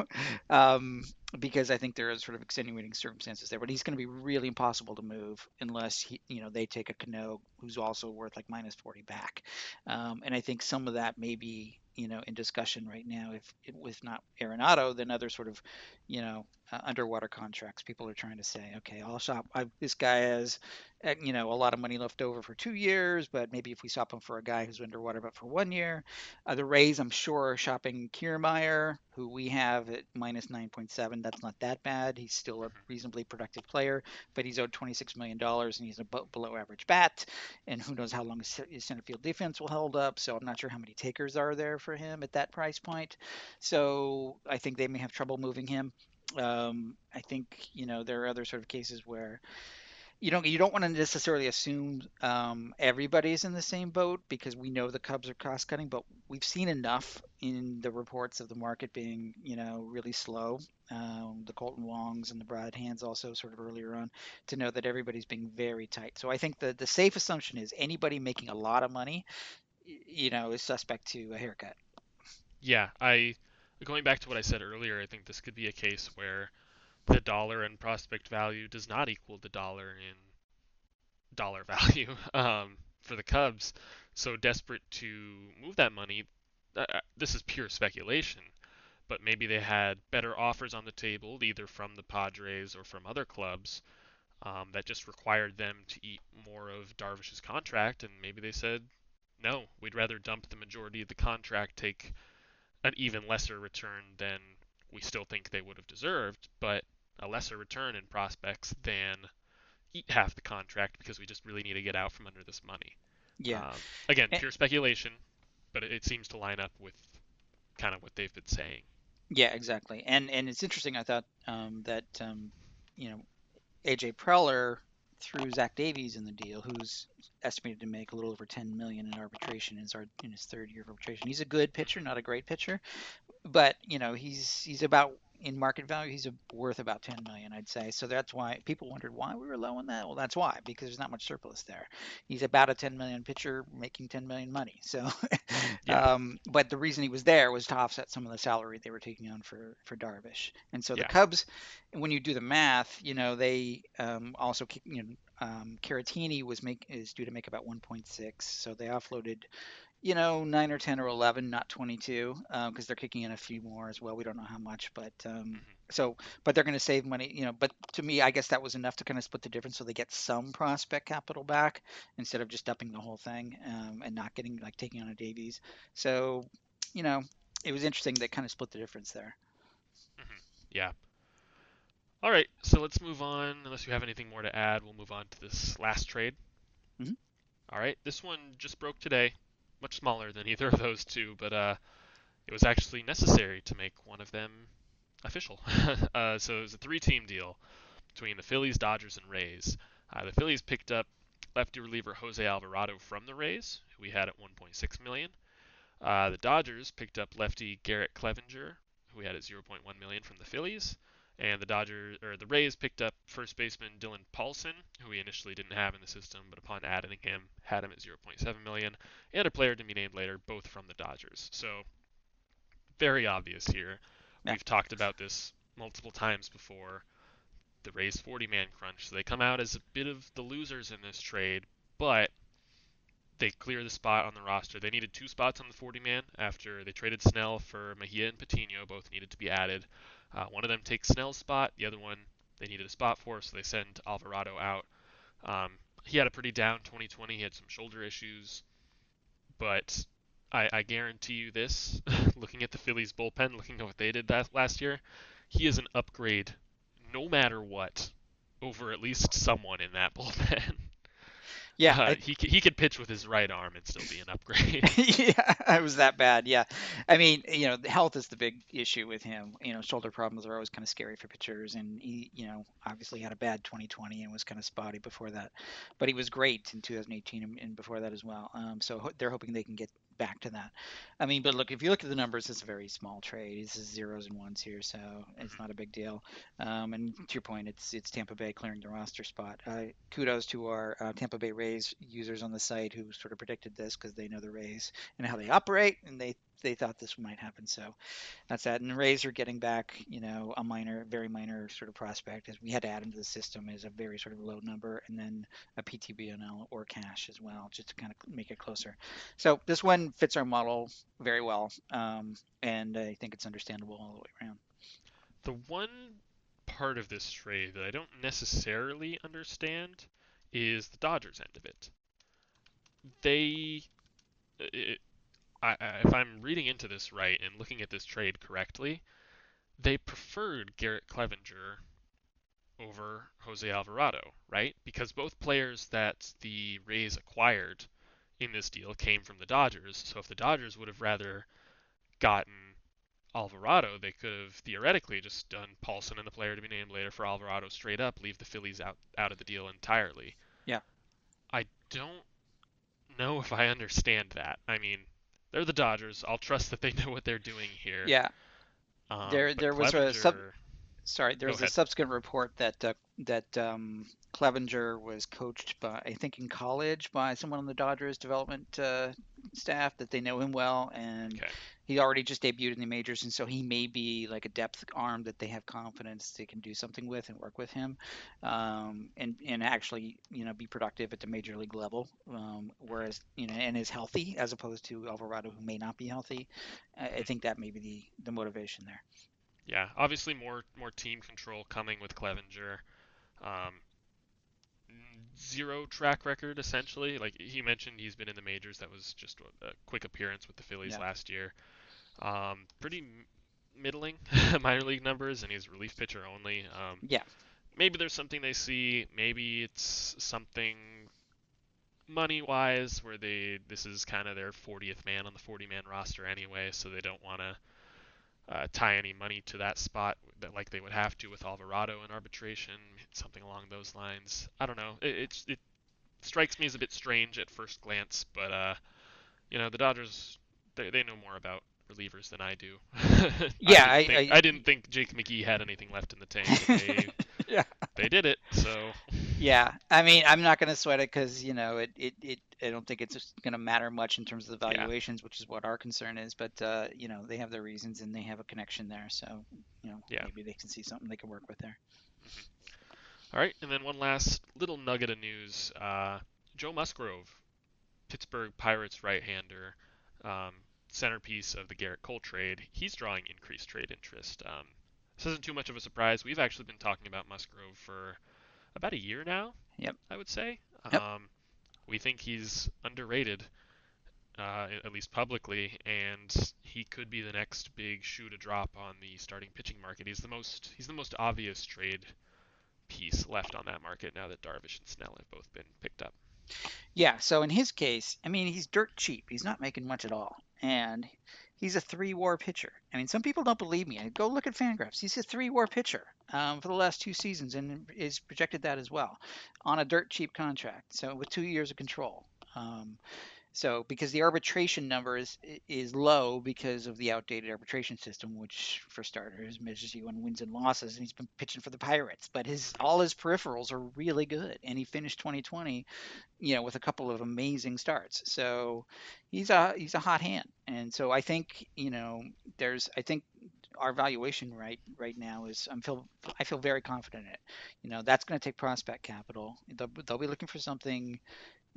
Speaker 2: um, because I think there are sort of extenuating circumstances there, but he's going to be really impossible to move unless he, you know, they take a Cano who's also worth like minus 40 back. Um, and I think some of that may be, you know, in discussion right now. If, if not Arenado, then other sort of, you know, uh, underwater contracts. People are trying to say, okay, I'll shop. I, this guy has, uh, you know, a lot of money left over for two years, but maybe if we swap him for a guy who's underwater but for one year, uh, the Rays, I'm sure, are shopping Kiermaier, who we have at minus 9.7. That's not that bad. He's still a
Speaker 1: hmm
Speaker 2: reasonably productive player, but he's owed 26 million dollars and he's a below average bat. And who knows how long his, his center field defense will hold up. So I'm not sure how many takers are there for him at that price point. So I think they may have trouble moving him. Um, I think you know there are other sort of cases where you don't you don't want to necessarily assume um, everybody's in the same boat because we know the Cubs are cost cutting, but we've seen enough in the reports of the market being you know really slow. Um, the Kolten Wongs and the Brad Hands also sort of earlier on to know that everybody's being very tight. So I think the the safe assumption is anybody making a lot of money, you know, is suspect to a haircut.
Speaker 1: Yeah. I going back to what I said earlier, I think this could be a case where the dollar in prospect value does not equal the dollar in dollar value um, for the Cubs. So desperate to move that money, uh, uh, this is pure speculation, but maybe they had better offers on the table, either from the Padres or from other clubs, um, that just required them to eat more of Darvish's contract, and maybe they said, no, we'd rather dump the majority of the contract, take an even lesser return than we still think they would have deserved, but a lesser return in prospects than eat half the contract because we just really need to get out from under this money.
Speaker 2: Yeah.
Speaker 1: Um, again, pure speculation, but it, it seems to line up with kind of what they've been saying.
Speaker 2: Yeah, exactly. And and it's interesting. I thought um, that um, you know AJ Preller threw Zach Davies in the deal, who's estimated to make a little over 10 million in arbitration in his, in his third year of arbitration. He's a good pitcher, not a great pitcher, but you know he's he's about in market value he's worth about 10 million i'd say. So that's why people wondered why we were low on that. Well that's why because there's not much surplus there. He's about a 10 million pitcher making 10 million money. So
Speaker 1: Yeah,
Speaker 2: um, but the reason he was there was to offset some of the salary they were taking on for for darvish. And so the cubs when you do the math you know they um, also you know um, Caratini was make is due to make about 1.6, so they offloaded you know, nine or 10 or 11, not 22, because um, they're kicking in a few more as well. We don't know how much, but um,
Speaker 1: hmm
Speaker 2: so, but they're going to save money, you know. But to me, I guess that was enough to kind of split the difference so they get some prospect capital back instead of just dumping the whole thing um, and not getting like taking on a Davies. So, you know, it was interesting. that kind of split the difference there.
Speaker 1: hmm yeah. All right, so let's move on. Unless you have anything more to add, we'll move on to this last trade.
Speaker 2: hmm
Speaker 1: All right, this one just broke today. Much smaller than either of those two, but uh, it was actually necessary to make one of them official. uh, so it was a three-team deal between the Phillies, Dodgers, and Rays. Uh, the Phillies picked up lefty reliever Jose Alvarado from the Rays, who we had at 1.6 million. Uh, the Dodgers picked up lefty Garrett Cleavinger, who we had at 0.1 million from the Phillies. And the Dodgers or the Rays picked up first baseman Dillon Paulson, who we initially didn't have in the system, but upon adding him, had him at 0.7 million, and a player to be named later, both from the Dodgers. So very obvious here.
Speaker 2: Yeah.
Speaker 1: We've talked about this multiple times before. The Rays 40 man crunch. So they come out as a bit of the losers in this trade, but they clear the spot on the roster. They needed two spots on the 40 man after they traded Snell for Mejia and Patino. Both needed to be added. Uh, one of them takes Snell's spot. The other one they needed a spot for, so they send Alvarado out. Um, he had a pretty down 2020. He had some shoulder issues, but I, I guarantee you this: looking at the Phillies bullpen, looking at what they did that last year, he is an upgrade no matter what over at least someone in that bullpen.
Speaker 2: Yeah,
Speaker 1: Uh,
Speaker 2: I,
Speaker 1: he he could pitch with his right arm and still be an upgrade.
Speaker 2: yeah, it was that bad. Yeah, I mean, you know, the health is the big issue with him. You know, shoulder problems are always kind of scary for pitchers, and he, you know, obviously had a bad 2020 and was kind of spotty before that, but he was great in 2018 and, and before that as well. Um, so ho- they're hoping they can get back to that. I mean, but look, if you look at the numbers, it's a very small trade. This is zeros and ones here, so it's
Speaker 1: Mhm.
Speaker 2: not a big deal. Um, and to your point, it's it's Tampa Bay clearing the roster spot. Uh, kudos to our uh, Tampa Bay Rays users on the site who sort of predicted this because they know the Rays and how they operate, and they they thought this might happen. So that's that. And the Rays are getting back, you know, a minor, very minor sort of prospect as we had to add into the system is a very sort of low number, and then a PTBNL or cash as well, just to kind of make it closer. So this one fits our model very well, um, and I think it's understandable all the way around.
Speaker 1: the one part of this trade that I don't necessarily understand is the Dodgers end of it. They, it, I, if I'm reading into this right and looking at this trade correctly, they preferred Garrett Cleavinger over Jose Alvarado, right? Because both players that the Rays acquired in this deal came from the Dodgers. So if the Dodgers would have rather gotten Alvarado, they could have theoretically just done Paulson and the player to be named later for Alvarado straight up, leave the Phillies out out of the deal entirely.
Speaker 2: Yeah.
Speaker 1: I don't know if I understand that. I mean, they're the Dodgers. I'll trust that they know what they're doing here.
Speaker 2: Yeah,
Speaker 1: Um,
Speaker 2: There- there was a sub- sorry, there
Speaker 1: Go
Speaker 2: was a subsequent report that uh, that um, Cleavinger was coached by, I think, in college by someone on the Dodgers development uh, staff that they know him well, and
Speaker 1: Okay.
Speaker 2: he already just debuted in the majors, and so he may be like a depth arm that they have confidence they can do something with and work with him, um, and and actually you know be productive at the major league level, um, whereas you know and is healthy as opposed to Alvarado who may not be healthy. I, I think that may be the the motivation there.
Speaker 1: Yeah, obviously more more team control coming with Cleavinger. Um, zero track record essentially. Like he mentioned, he's been in the majors. That was just a, quick appearance with the Phillies
Speaker 2: Yeah.
Speaker 1: last year. Um, pretty middling minor league numbers, and he's relief pitcher only. Um,
Speaker 2: Yeah.
Speaker 1: maybe there's something they see. Maybe it's something money wise where they this is kind of their 40th man on the 40 man roster anyway, so they don't want to uh, tie any money to that spot that like they would have to with Alvarado in arbitration, something along those lines. I don't know. It it's, it strikes me as a bit strange at first glance, but uh, you know the Dodgers they they know more about relievers than I do.
Speaker 2: Yeah,
Speaker 1: I
Speaker 2: I-
Speaker 1: didn't, think,
Speaker 2: I-
Speaker 1: I didn't think Jake McGee had anything left in the tank. They,
Speaker 2: yeah.
Speaker 1: they did it, so
Speaker 2: Yeah, I mean, I'm not going to sweat it because you know it, it, it. I don't think it's going to matter much in terms of the
Speaker 1: Yeah.
Speaker 2: valuations, which is what our concern is. But uh, you know, they have their reasons and they have a connection there, so you know,
Speaker 1: Yeah.
Speaker 2: maybe they can see something they can work with there.
Speaker 1: All right, and then one last little nugget of news: uh, Joe Musgrove, Pittsburgh Pirates right-hander, um, centerpiece of the Gerrit Cole trade. He's drawing increased trade interest. Um, this isn't too much of a surprise. We've actually been talking about Musgrove for about a year now.
Speaker 2: Yep.
Speaker 1: I would say.
Speaker 2: Yep.
Speaker 1: Um, we think he's underrated, uh, at least publicly, and he could be the next big shoe to drop on the starting pitching market. He's the most he's the most obvious trade piece left on that market now that Darvish and Snell have both been picked up.
Speaker 2: Yeah, so in his case, I mean, he's dirt cheap. He's not making much at all, and he's a three-WAR pitcher. I mean, some people don't believe me. Go look at Fangraphs. He's a three-WAR pitcher um, for the last two seasons, and is projected that as well on a dirt cheap contract. So with two years of control. Um, so because the arbitration number is is low because of the outdated arbitration system, which for starters measures you on wins and losses, and he's been pitching for the Pirates, but his all his peripherals are really good, and he finished 2020 you know, with a couple of amazing starts. So he's a he's a hot hand, and so I think you know there's I think our valuation right right now is I'm feel I feel very confident in it. You know, that's going to take prospect capital. They'll, they'll be looking for something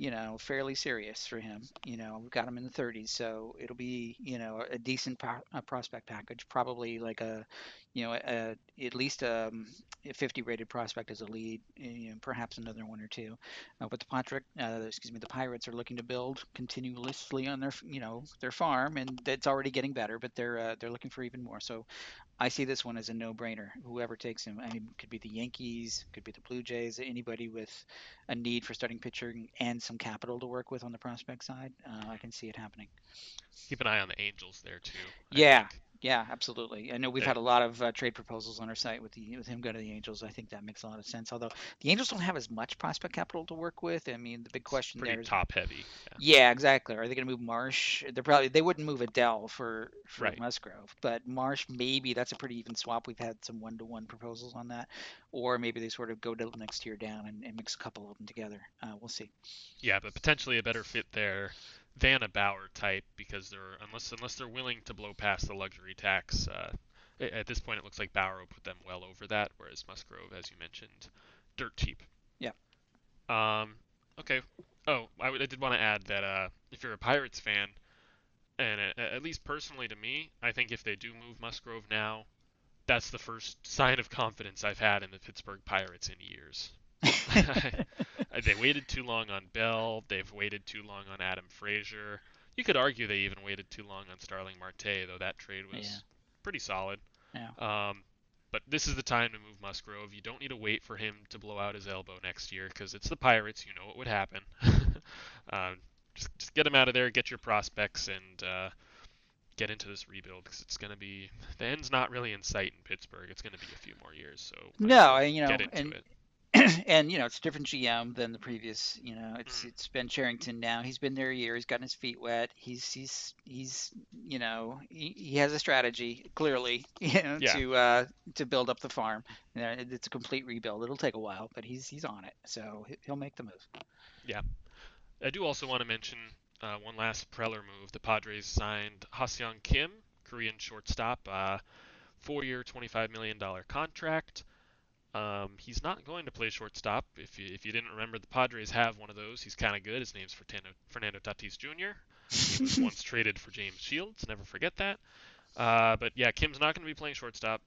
Speaker 2: you know, fairly serious for him. You know, we've got him in the 30s, so it'll be, you know, a decent pro- a prospect package. Probably like a, you know, a, at least um, a 50 rated prospect as a lead, you know, perhaps another one or two. Uh, but the Patrick, uh, excuse me, the Pirates are looking to build continuously on their, you know, their farm, and it's already getting better, but they're uh, they're looking for even more. So I see this one as a no-brainer. Whoever takes him, I mean, could be the Yankees, could be the Blue Jays, anybody with a need for starting pitching and some capital to work with on the prospect side. Uh, I can see it happening.
Speaker 1: Keep an eye on the Angels there too.
Speaker 2: I yeah, think. Yeah, absolutely. I know we've yeah. had a lot of uh, trade proposals on our site with the with him going to the Angels. I think that makes a lot of sense. Although the Angels don't have as much prospect capital to work with. I mean, the big question
Speaker 1: there
Speaker 2: is Pretty
Speaker 1: top heavy.
Speaker 2: Yeah. yeah. exactly. Are they going to move Marsh? They're probably they wouldn't move Adell for for
Speaker 1: right.
Speaker 2: Musgrove, but Marsh maybe that's a pretty even swap. We've had some one to one proposals on that, or maybe they sort of go to the next tier down and, and mix a couple of them together. Uh, we'll see.
Speaker 1: Yeah, but potentially a better fit there than a Bauer type because they're unless unless they're willing to blow past the luxury tax. Uh, at this point, it looks like Bauer will put them well over that, whereas Musgrove, as you mentioned, dirt cheap.
Speaker 2: Yeah.
Speaker 1: Um. Okay. Oh, I, I did want to add that uh, if you're a Pirates fan, and at least personally to me, I think if they do move Musgrove now, that's the first sign of confidence I've had in the Pittsburgh Pirates in years. they waited too long on Bell. They've waited too long on Adam Frazier. You could argue they even waited too long on Starling Marte, though that trade was yeah. pretty solid.
Speaker 2: Yeah.
Speaker 1: Um, but this is the time to move Musgrove. You don't need to wait for him to blow out his elbow next year because it's the Pirates. You know what would happen. um, just, just get him out of there, get your prospects, and uh, get into this rebuild because it's going to be the end's not really in sight in Pittsburgh. It's going to be a few more years. So
Speaker 2: no, I, you know, and it. and you know it's a different GM than the previous. You know, it's mm. it's Ben Cherington now. He's been there a year. He's gotten his feet wet. He's he's he's you know he, he has a strategy clearly. You know
Speaker 1: yeah.
Speaker 2: to uh, to build up the farm. You know, it's a complete rebuild. It'll take a while, but he's he's on it. So he'll make the move.
Speaker 1: Yeah, I do also want to mention uh, one last Preller move. The Padres signed Ha-Seong Kim, Korean shortstop, uh, four-year, $25 million contract. Um, he's not going to play shortstop. If you, if you didn't remember, the Padres have one of those. He's kind of good. His name's Fernando, Fernando Tatis Jr. He was once traded for James Shields. Never forget that. Uh, but yeah, Kim's not going to be playing shortstop.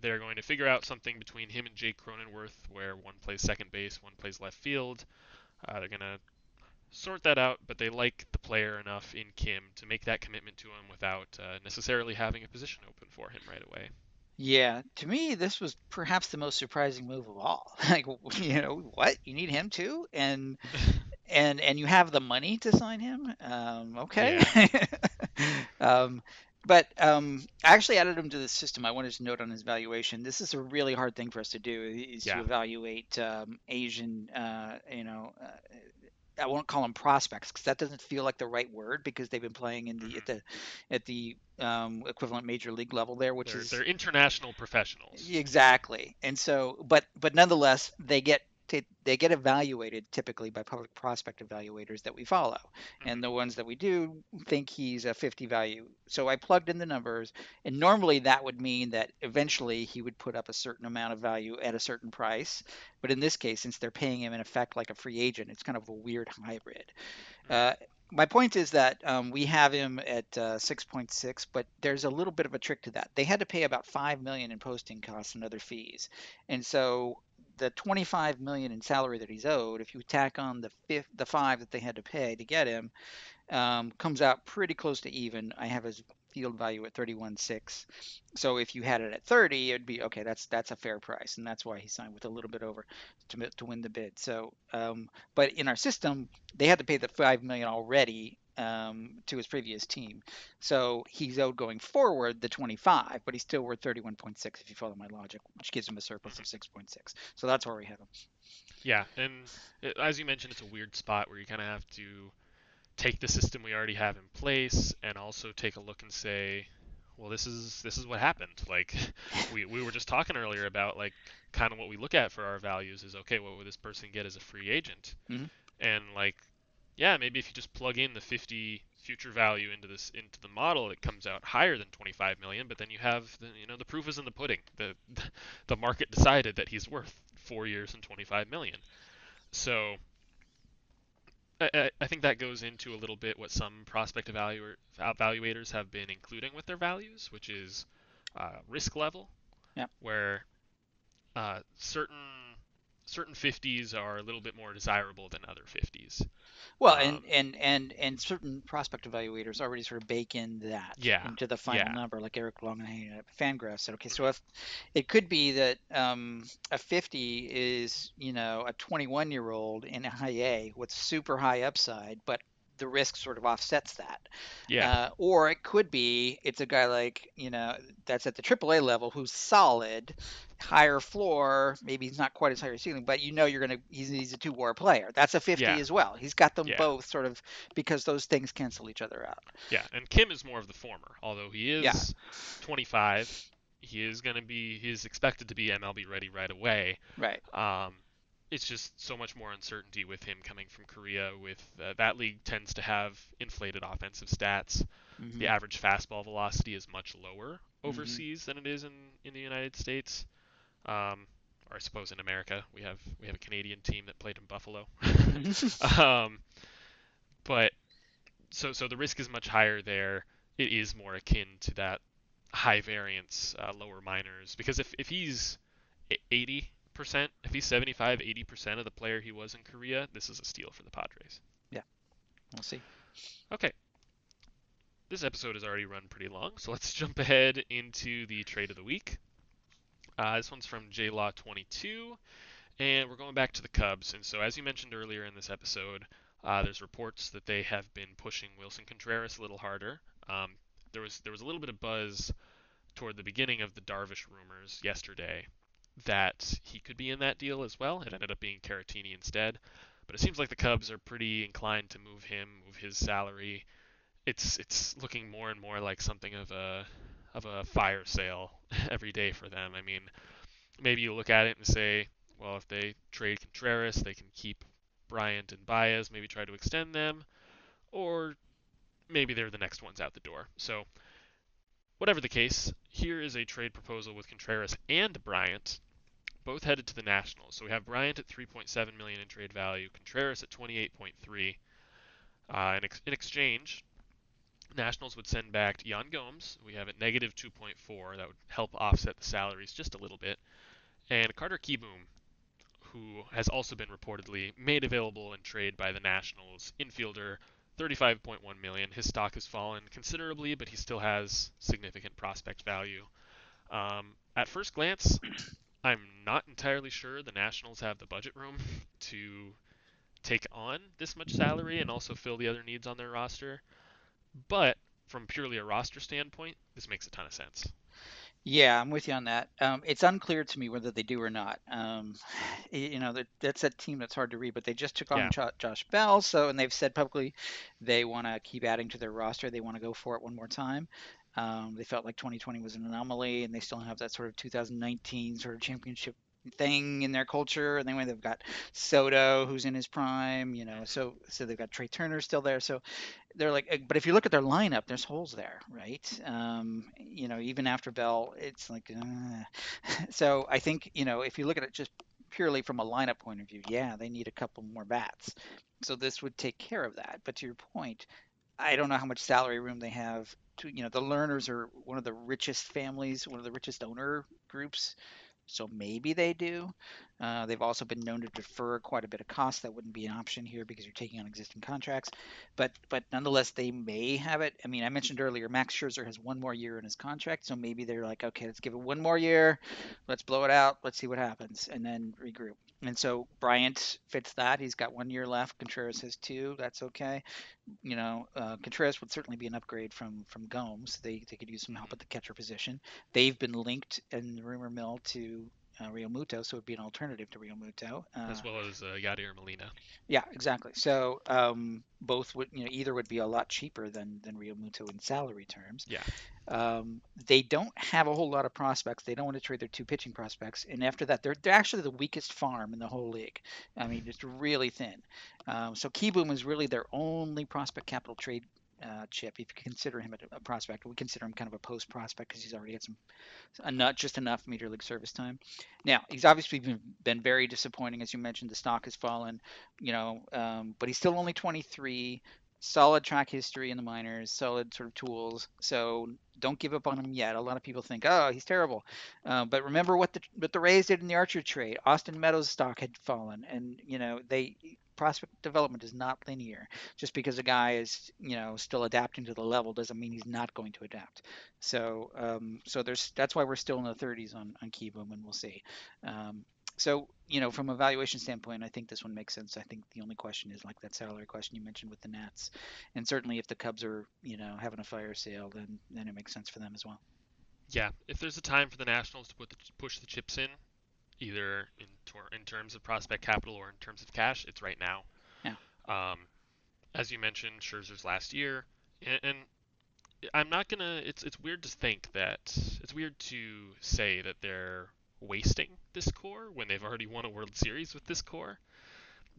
Speaker 1: They're going to figure out something between him and Jake Cronenworth, where one plays second base, one plays left field. Uh, they're going to sort that out, but they like the player enough in Kim to make that commitment to him without uh, necessarily having a position open for him right away.
Speaker 2: Yeah, to me, this was perhaps the most surprising move of all. Like, you know, what you need him too, and and and you have the money to sign him. Um, okay.
Speaker 1: Yeah.
Speaker 2: um, but um, I actually added him to the system. I wanted to note on his valuation. This is a really hard thing for us to do is
Speaker 1: yeah.
Speaker 2: to evaluate um, Asian, uh, you know, uh, I won't call them prospects because that doesn't feel like the right word because they've been playing in the mm-hmm. at the at the um, equivalent major league level there, which
Speaker 1: they're,
Speaker 2: is
Speaker 1: they're international professionals.
Speaker 2: Exactly, and so but but nonetheless they get they get evaluated typically by public prospect evaluators that we follow. Mm-hmm. and the ones that we do think he's a 50 value. So i plugged in the numbers and normally that would mean that eventually he would put up a certain amount of value at a certain price. But in this case since they're paying him in effect like a free agent it's kind of a weird hybrid. Mm-hmm. uh, my point is that um, we have him at uh, 6.6 but there's a little bit of a trick to that. They had to pay about 5 million in posting costs and other fees. And so the 25 million in salary that he's owed, if you tack on the fifth, the five that they had to pay to get him, um, comes out pretty close to even. I have his field value at 31.6. So if you had it at 30, it'd be okay. That's that's a fair price, and that's why he signed with a little bit over to to win the bid. So, um, but in our system, they had to pay the five million already um, to his previous team. So he's owed going forward the 25, but he's still worth 31.6 if you follow my logic, which gives him a surplus of 6.6. So that's where we have him.
Speaker 1: Yeah, and it, as you mentioned, it's a weird spot where you kind of have to take the system we already have in place and also take a look and say, well, this is this is what happened. Like we we were just talking earlier about like kind of what we look at for our values is okay, what would this person get as a free agent?
Speaker 2: Mm-hmm.
Speaker 1: And like yeah, maybe if you just plug in the 50 future value into this into the model, it comes out higher than 25 million. But then you have the you know the proof is in the pudding. The the market decided that he's worth four years and 25 million. So I, I think that goes into a little bit what some prospect evaluator, evaluators have been including with their values, which is uh, risk level,
Speaker 2: Yep.
Speaker 1: where uh, certain certain 50s are a little bit more desirable than other 50s.
Speaker 2: Well, and,
Speaker 1: Um,
Speaker 2: and and and certain prospect evaluators already sort of bake in that
Speaker 1: Yeah,
Speaker 2: into the final
Speaker 1: yeah.
Speaker 2: number, like Eric Longenhagen at Fangraphs said. Okay, so if it could be that um, a 50 is you know a 21 year old in a high A with super high upside, but the risk sort of offsets that.
Speaker 1: Yeah,
Speaker 2: Uh, or it could be it's a guy like you know that's at the AAA level who's solid, higher floor. Maybe he's not quite as high as ceiling, but you know you're gonna he's, he's a two WAR player. That's a 50
Speaker 1: Yeah.
Speaker 2: as well. He's got them
Speaker 1: Yeah.
Speaker 2: both sort of because those things cancel each other out.
Speaker 1: yeah. And Kim is more of the former, although he is
Speaker 2: Yeah.
Speaker 1: 25. He is going to be, he is expected to be MLB ready right away.
Speaker 2: Right.
Speaker 1: Um, it's just so much more uncertainty with him coming from Korea. With uh, that league tends to have inflated offensive stats.
Speaker 2: Mhm.
Speaker 1: The average fastball velocity is much lower
Speaker 2: Mm-hmm.
Speaker 1: overseas than it is in, in the United States. Um, or I suppose in America we have we have a Canadian team that played in Buffalo. um, but so so the risk is much higher there. It is more akin to that high variance uh, lower minors because if if he's e- 80 percent, if he's 75, 80 percent of the player he was in Korea, this is a steal for the Padres.
Speaker 2: Yeah, we'll see.
Speaker 1: Okay. This episode has already run pretty long, so let's jump ahead into the trade of the week. Uh, this one's from JLaw22, and we're going back to the Cubs. And so, as you mentioned earlier in this episode, uh, there's reports that they have been pushing Willson Contreras a little harder. Um, there was there was a little bit of buzz toward the beginning of the Darvish rumors yesterday that he could be in that deal as well. It ended up being Caratini instead. But it seems like the Cubs are pretty inclined to move him, move his salary. It's it's looking more and more like something of a of a fire sale every day for them. I mean, maybe you look at it and say, well, if they trade Contreras, they can keep Bryant and Baez, maybe try to extend them, or maybe they're the next ones out the door. So, whatever the case, here is a trade proposal with Contreras and Bryant both headed to the Nationals. So we have Bryant at 3.7 million in trade value, Contreras at 28.3. Uh, in, ex- in exchange, Nationals would send back Yan Gomes. We have at negative 2.4. That would help offset the salaries just a little bit. And Carter Kieboom, who has also been reportedly made available in trade by the Nationals, infielder, 35.1 million. His stock has fallen considerably, but he still has significant prospect value. Um, at first glance, I'm not entirely sure the Nationals have the budget room to take on this much salary and also fill the other needs on their roster. But from purely a roster standpoint, this makes a ton of sense.
Speaker 2: Yeah, I'm with you on that. Um, it's unclear to me whether they do or not. Um, you know, that, that's a team that's hard to read, but they just took on
Speaker 1: Yeah.
Speaker 2: Jo- Josh Bell, so and they've said publicly they want to keep adding to their roster. They want to go for it one more time. Um, they felt like 2020 was an anomaly, and they still have that sort of 2019 sort of championship thing in their culture. And then when they've got Soto, who's in his prime, you know, so so they've got Trea Turner still there. So they're like, uh, but if you look at their lineup, there's holes there, right? Um, you know, even after Bell, it's like, uh. so I think you know, if you look at it just purely from a lineup point of view, yeah, they need a couple more bats. So this would take care of that. But to your point, I don't know how much salary room they have. To you know, the Lerners are one of the richest families, one of the richest owner groups. So maybe they do. Uh, they've also been known to defer quite a bit of cost. That wouldn't be an option here because you're taking on existing contracts. But but nonetheless, they may have it. I mean, I mentioned earlier, Max Scherzer has one more year in his contract, so maybe they're like, okay, let's give it one more year, let's blow it out, let's see what happens, and then regroup. And so Bryant fits that. He's got one year left. Contreras has two. That's okay. You know, uh, Contreras would certainly be an upgrade from from Gomes. They they could use some help at the catcher position. They've been linked in the rumor mill to uh, Realmuto, so it would be an alternative to Realmuto. Uh,
Speaker 1: as well as uh, Yadier Molina.
Speaker 2: yeah, exactly. So um, both would, you know, either would be a lot cheaper than than Realmuto in salary terms.
Speaker 1: Yeah.
Speaker 2: Um, they don't have a whole lot of prospects. They don't want to trade their two pitching prospects, and after that, they're they're actually the weakest farm in the whole league. I mean, it's really thin. Um, so Kieboom is really their only prospect capital trade uh, chip. If you consider him a, a prospect, we consider him kind of a post prospect because he's already had some, not just enough major league service time. Now he's obviously been, been very disappointing, as you mentioned. The stock has fallen, you know, um, but he's still only 23 solid track history in the minors, solid sort of tools. So don't give up on him yet. A lot of people think, oh, he's terrible, uh, but remember what the what the Rays did in the Archer trade. Austin Meadows' stock had fallen, and you know they prospect development is not linear. Just because a guy is you know still adapting to the level doesn't mean he's not going to adapt. So um, so there's that's why we're still in the 30s on on Kieboom, and we'll see. Um, so you know from a valuation standpoint i think this one makes sense i think the only question is like that salary question you mentioned with the nats and certainly if the cubs are you know having a fire sale then then it makes sense for them as well
Speaker 1: yeah if there's a time for the nationals to put the, push the chips in either in, tor- in terms of prospect capital or in terms of cash it's right now
Speaker 2: yeah
Speaker 1: um, as you mentioned scherzer's last year and, and i'm not gonna it's it's weird to think that it's weird to say that they're wasting this core when they've already won a World Series with this core.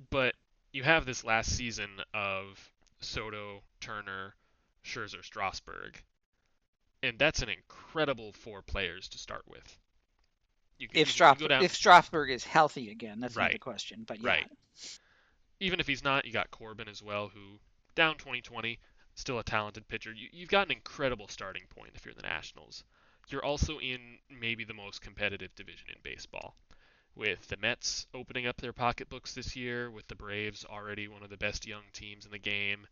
Speaker 1: But you have this last season of Soto, Turner, Scherzer, Strasburg, and that's an incredible four players to start with.
Speaker 2: You if, Strasburg, down... if Strasburg is healthy again, that's right. not the question. But yeah.
Speaker 1: Right. Even if he's not, you got Corbin as well, who down 2020, still a talented pitcher. You, you've got an incredible starting point if you're the Nationals you're also in maybe the most competitive division in baseball. With the Mets opening up their pocketbooks this year, with the Braves already one of the best young teams in the game,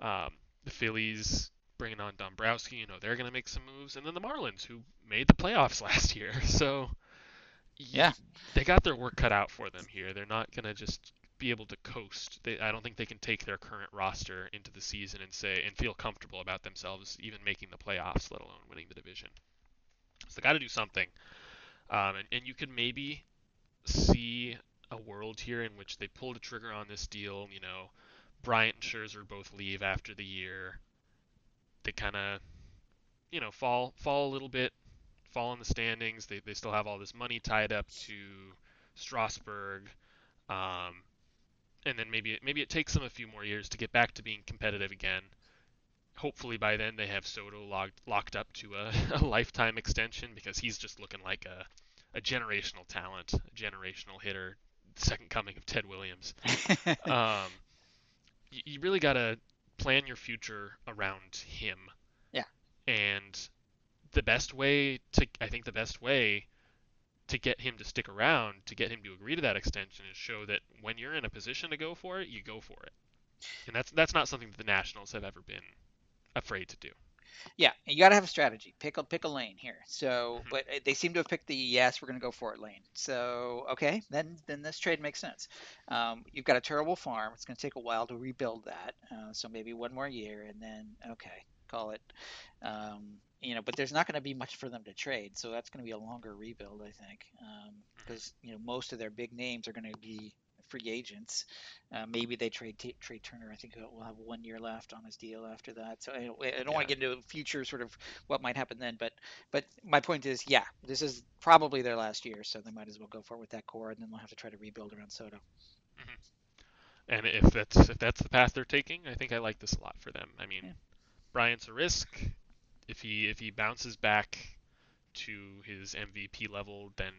Speaker 1: um, the Phillies bringing on Dombrowski, you know they're going to make some moves, and then the Marlins who made the playoffs last year. So
Speaker 2: yeah,
Speaker 1: they got their work cut out for them here. They're not going to just be able to coast. They, I don't think they can take their current roster into the season and say and feel comfortable about themselves even making the playoffs, let alone winning the division. So they got to do something. Um, and, and you could maybe see a world here in which they pull the trigger on this deal. You know, Bryant and Scherzer both leave after the year. They kind of, you know, fall fall a little bit, fall in the standings. They, they still have all this money tied up to Strasburg. Um, and then maybe it, maybe it takes them a few more years to get back to being competitive again hopefully by then they have Soto locked locked up to a, a lifetime extension because he's just looking like a a generational talent, a generational hitter, second coming of Ted Williams. um, you, you really got to plan your future around him.
Speaker 2: Yeah.
Speaker 1: And the best way to, I think, the best way to get him to stick around, to get him to agree to that extension, is show that when you're in a position to go for it, you go for it. And that's that's not something that the Nationals have ever been afraid to do.
Speaker 2: Yeah, you got to have a strategy. Pick a pick a lane here. So, mm-hmm. but they seem to have picked the yes, we're going to go for it lane. So, okay, then then this trade makes sense. Um, you've got a terrible farm. It's going to take a while to rebuild that. Uh, so maybe one more year, and then okay, call it. Um, you know, but there's not going to be much for them to trade, so that's going to be a longer rebuild, I think, because um, you know most of their big names are going to be free agents. Uh, maybe they trade t- trade Turner. I think we'll have one year left on his deal after that. So I, I don't yeah. want to get into future sort of what might happen then. But but my point is, yeah, this is probably their last year, so they might as well go for it with that core, and then they'll have to try to rebuild around Soto.
Speaker 1: Mm-hmm. And if that's if that's the path they're taking, I think I like this a lot for them. I mean, yeah. Bryant's a risk. If he if he bounces back to his MVP level, then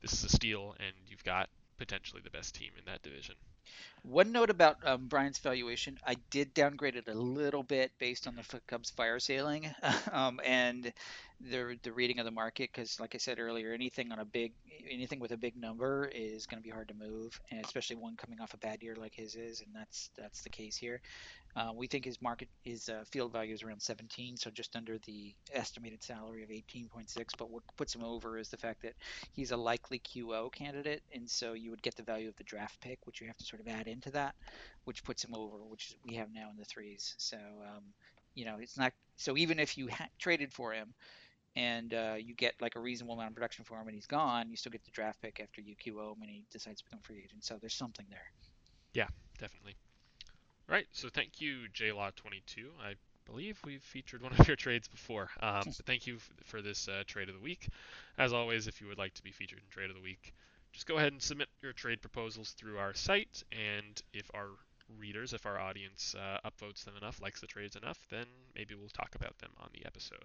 Speaker 1: this is a steal, and you've got potentially the best team in that division.
Speaker 2: One note about um, Bryant's valuation, I did downgrade it a little bit based on the Cubs fire sailing um, and the the reading of the market. Because, like I said earlier, anything on a big anything with a big number is going to be hard to move, and especially one coming off a bad year like his is, and that's that's the case here. Uh, we think his market his uh, field value is around 17, so just under the estimated salary of 18.6. But what puts him over is the fact that he's a likely QO candidate, and so you would get the value of the draft pick, which you have to sort of add into that, which puts him over, which we have now in the threes. So um, you know, it's not so even if you ha- traded for him and uh, you get like a reasonable amount of production for him and he's gone, you still get the draft pick after you QO him and he decides to become free agent. So there's something there.
Speaker 1: Yeah, definitely. All right, so thank you, JLaw22. I believe we've featured one of your trades before. Um, but thank you for this uh, trade of the week. As always, if you would like to be featured in trade of the week, just go ahead and submit your trade proposals through our site. And if our readers, if our audience uh, upvotes them enough, likes the trades enough, then maybe we'll talk about them on the episode.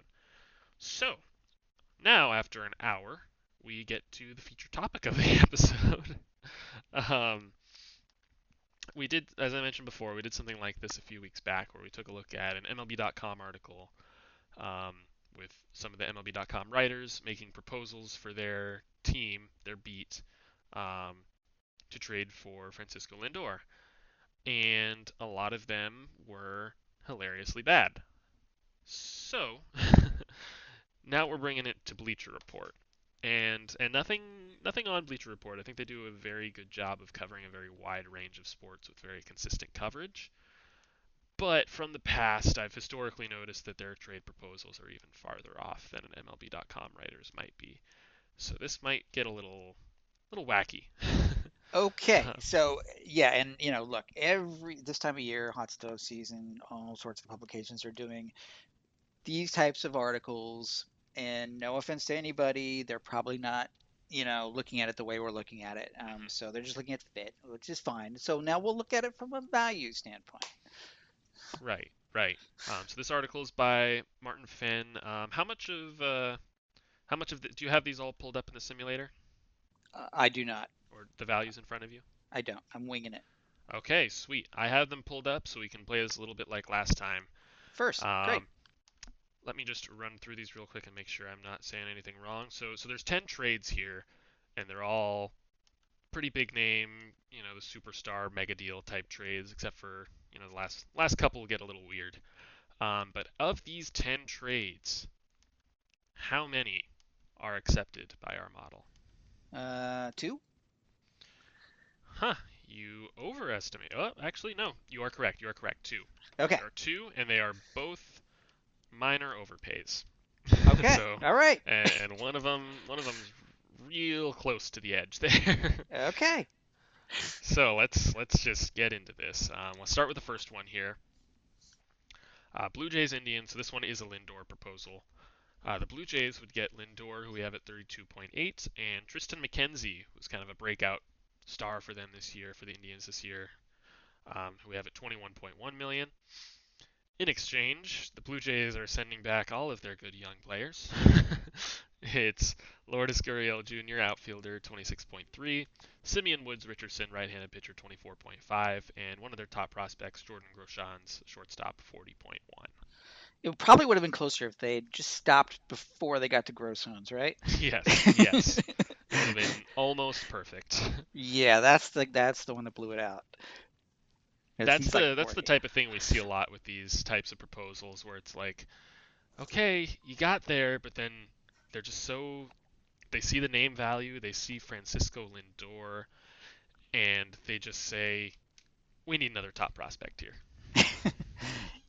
Speaker 1: So, now after an hour, we get to the feature topic of the episode. um, we did, as I mentioned before, we did something like this a few weeks back where we took a look at an MLB.com article um, with some of the MLB.com writers making proposals for their team, their beat, um, to trade for Francisco Lindor. And a lot of them were hilariously bad. So, now we're bringing it to Bleacher Report. And and nothing nothing on Bleacher Report. I think they do a very good job of covering a very wide range of sports with very consistent coverage. But from the past, I've historically noticed that their trade proposals are even farther off than an MLB.com writers might be. So this might get a little little wacky.
Speaker 2: Okay, so yeah, and you know, look, every this time of year, hot stove season, all sorts of publications are doing these types of articles. And no offense to anybody, they're probably not, you know, looking at it the way we're looking at it. Um, so they're just looking at fit, which is fine. So now we'll look at it from a value standpoint.
Speaker 1: Right, right. Um, so this article is by Martin Finn. Um, how much of uh, how much of the, do you have these all pulled up in the simulator
Speaker 2: Uh, I do not.
Speaker 1: or the values in front of you?
Speaker 2: I don't. I'm winging it.
Speaker 1: Okay, sweet. I have them pulled up so we can play this a little bit like last time.
Speaker 2: First, great.
Speaker 1: Um, let me just run through these real quick and make sure I'm not saying anything wrong. So, so there's 10 trades here, and they're all pretty big name, you know, the superstar mega deal type trades, except for you know the last last couple get a little weird. Um, but of these 10 trades, how many are accepted by our model?
Speaker 2: Uh, two.
Speaker 1: Huh? You overestimate. Oh, actually, no. You are correct. You are correct. Two.
Speaker 2: Okay.
Speaker 1: There are two, and they are both minor overpays.
Speaker 2: Okay.
Speaker 1: so,
Speaker 2: All right.
Speaker 1: and, and one of them, one of them's real close to the edge there.
Speaker 2: Okay.
Speaker 1: so let's let's just get into this. Um, let's start with the first one here. Uh, Blue Jays Indians. So this one is a Lindor proposal. Uh, the Blue Jays would get Lindor, who we have at 32.8, and Triston McKenzie, who's kind of a breakout star for them this year, for the Indians this year, um, who we have at 21.1 million. In exchange, the Blue Jays are sending back all of their good young players. it's Lourdes Gurriel Jr., outfielder, 26.3, Simeon Woods Richardson, right-handed pitcher, 24.5, and one of their top prospects, Jordan Groshans, shortstop, 40.1.
Speaker 2: It probably would have been closer if they had just stopped before they got to Groshans, right?
Speaker 1: Yes, yes, it would have been almost perfect.
Speaker 2: yeah, that's the that's the one that blew it out. It
Speaker 1: that's the
Speaker 2: like
Speaker 1: that's the type of thing we see a lot with these types of proposals where it's like, okay, you got there, but then they're just so they see the name value, they see Francisco Lindor, and they just say, we need another top prospect here.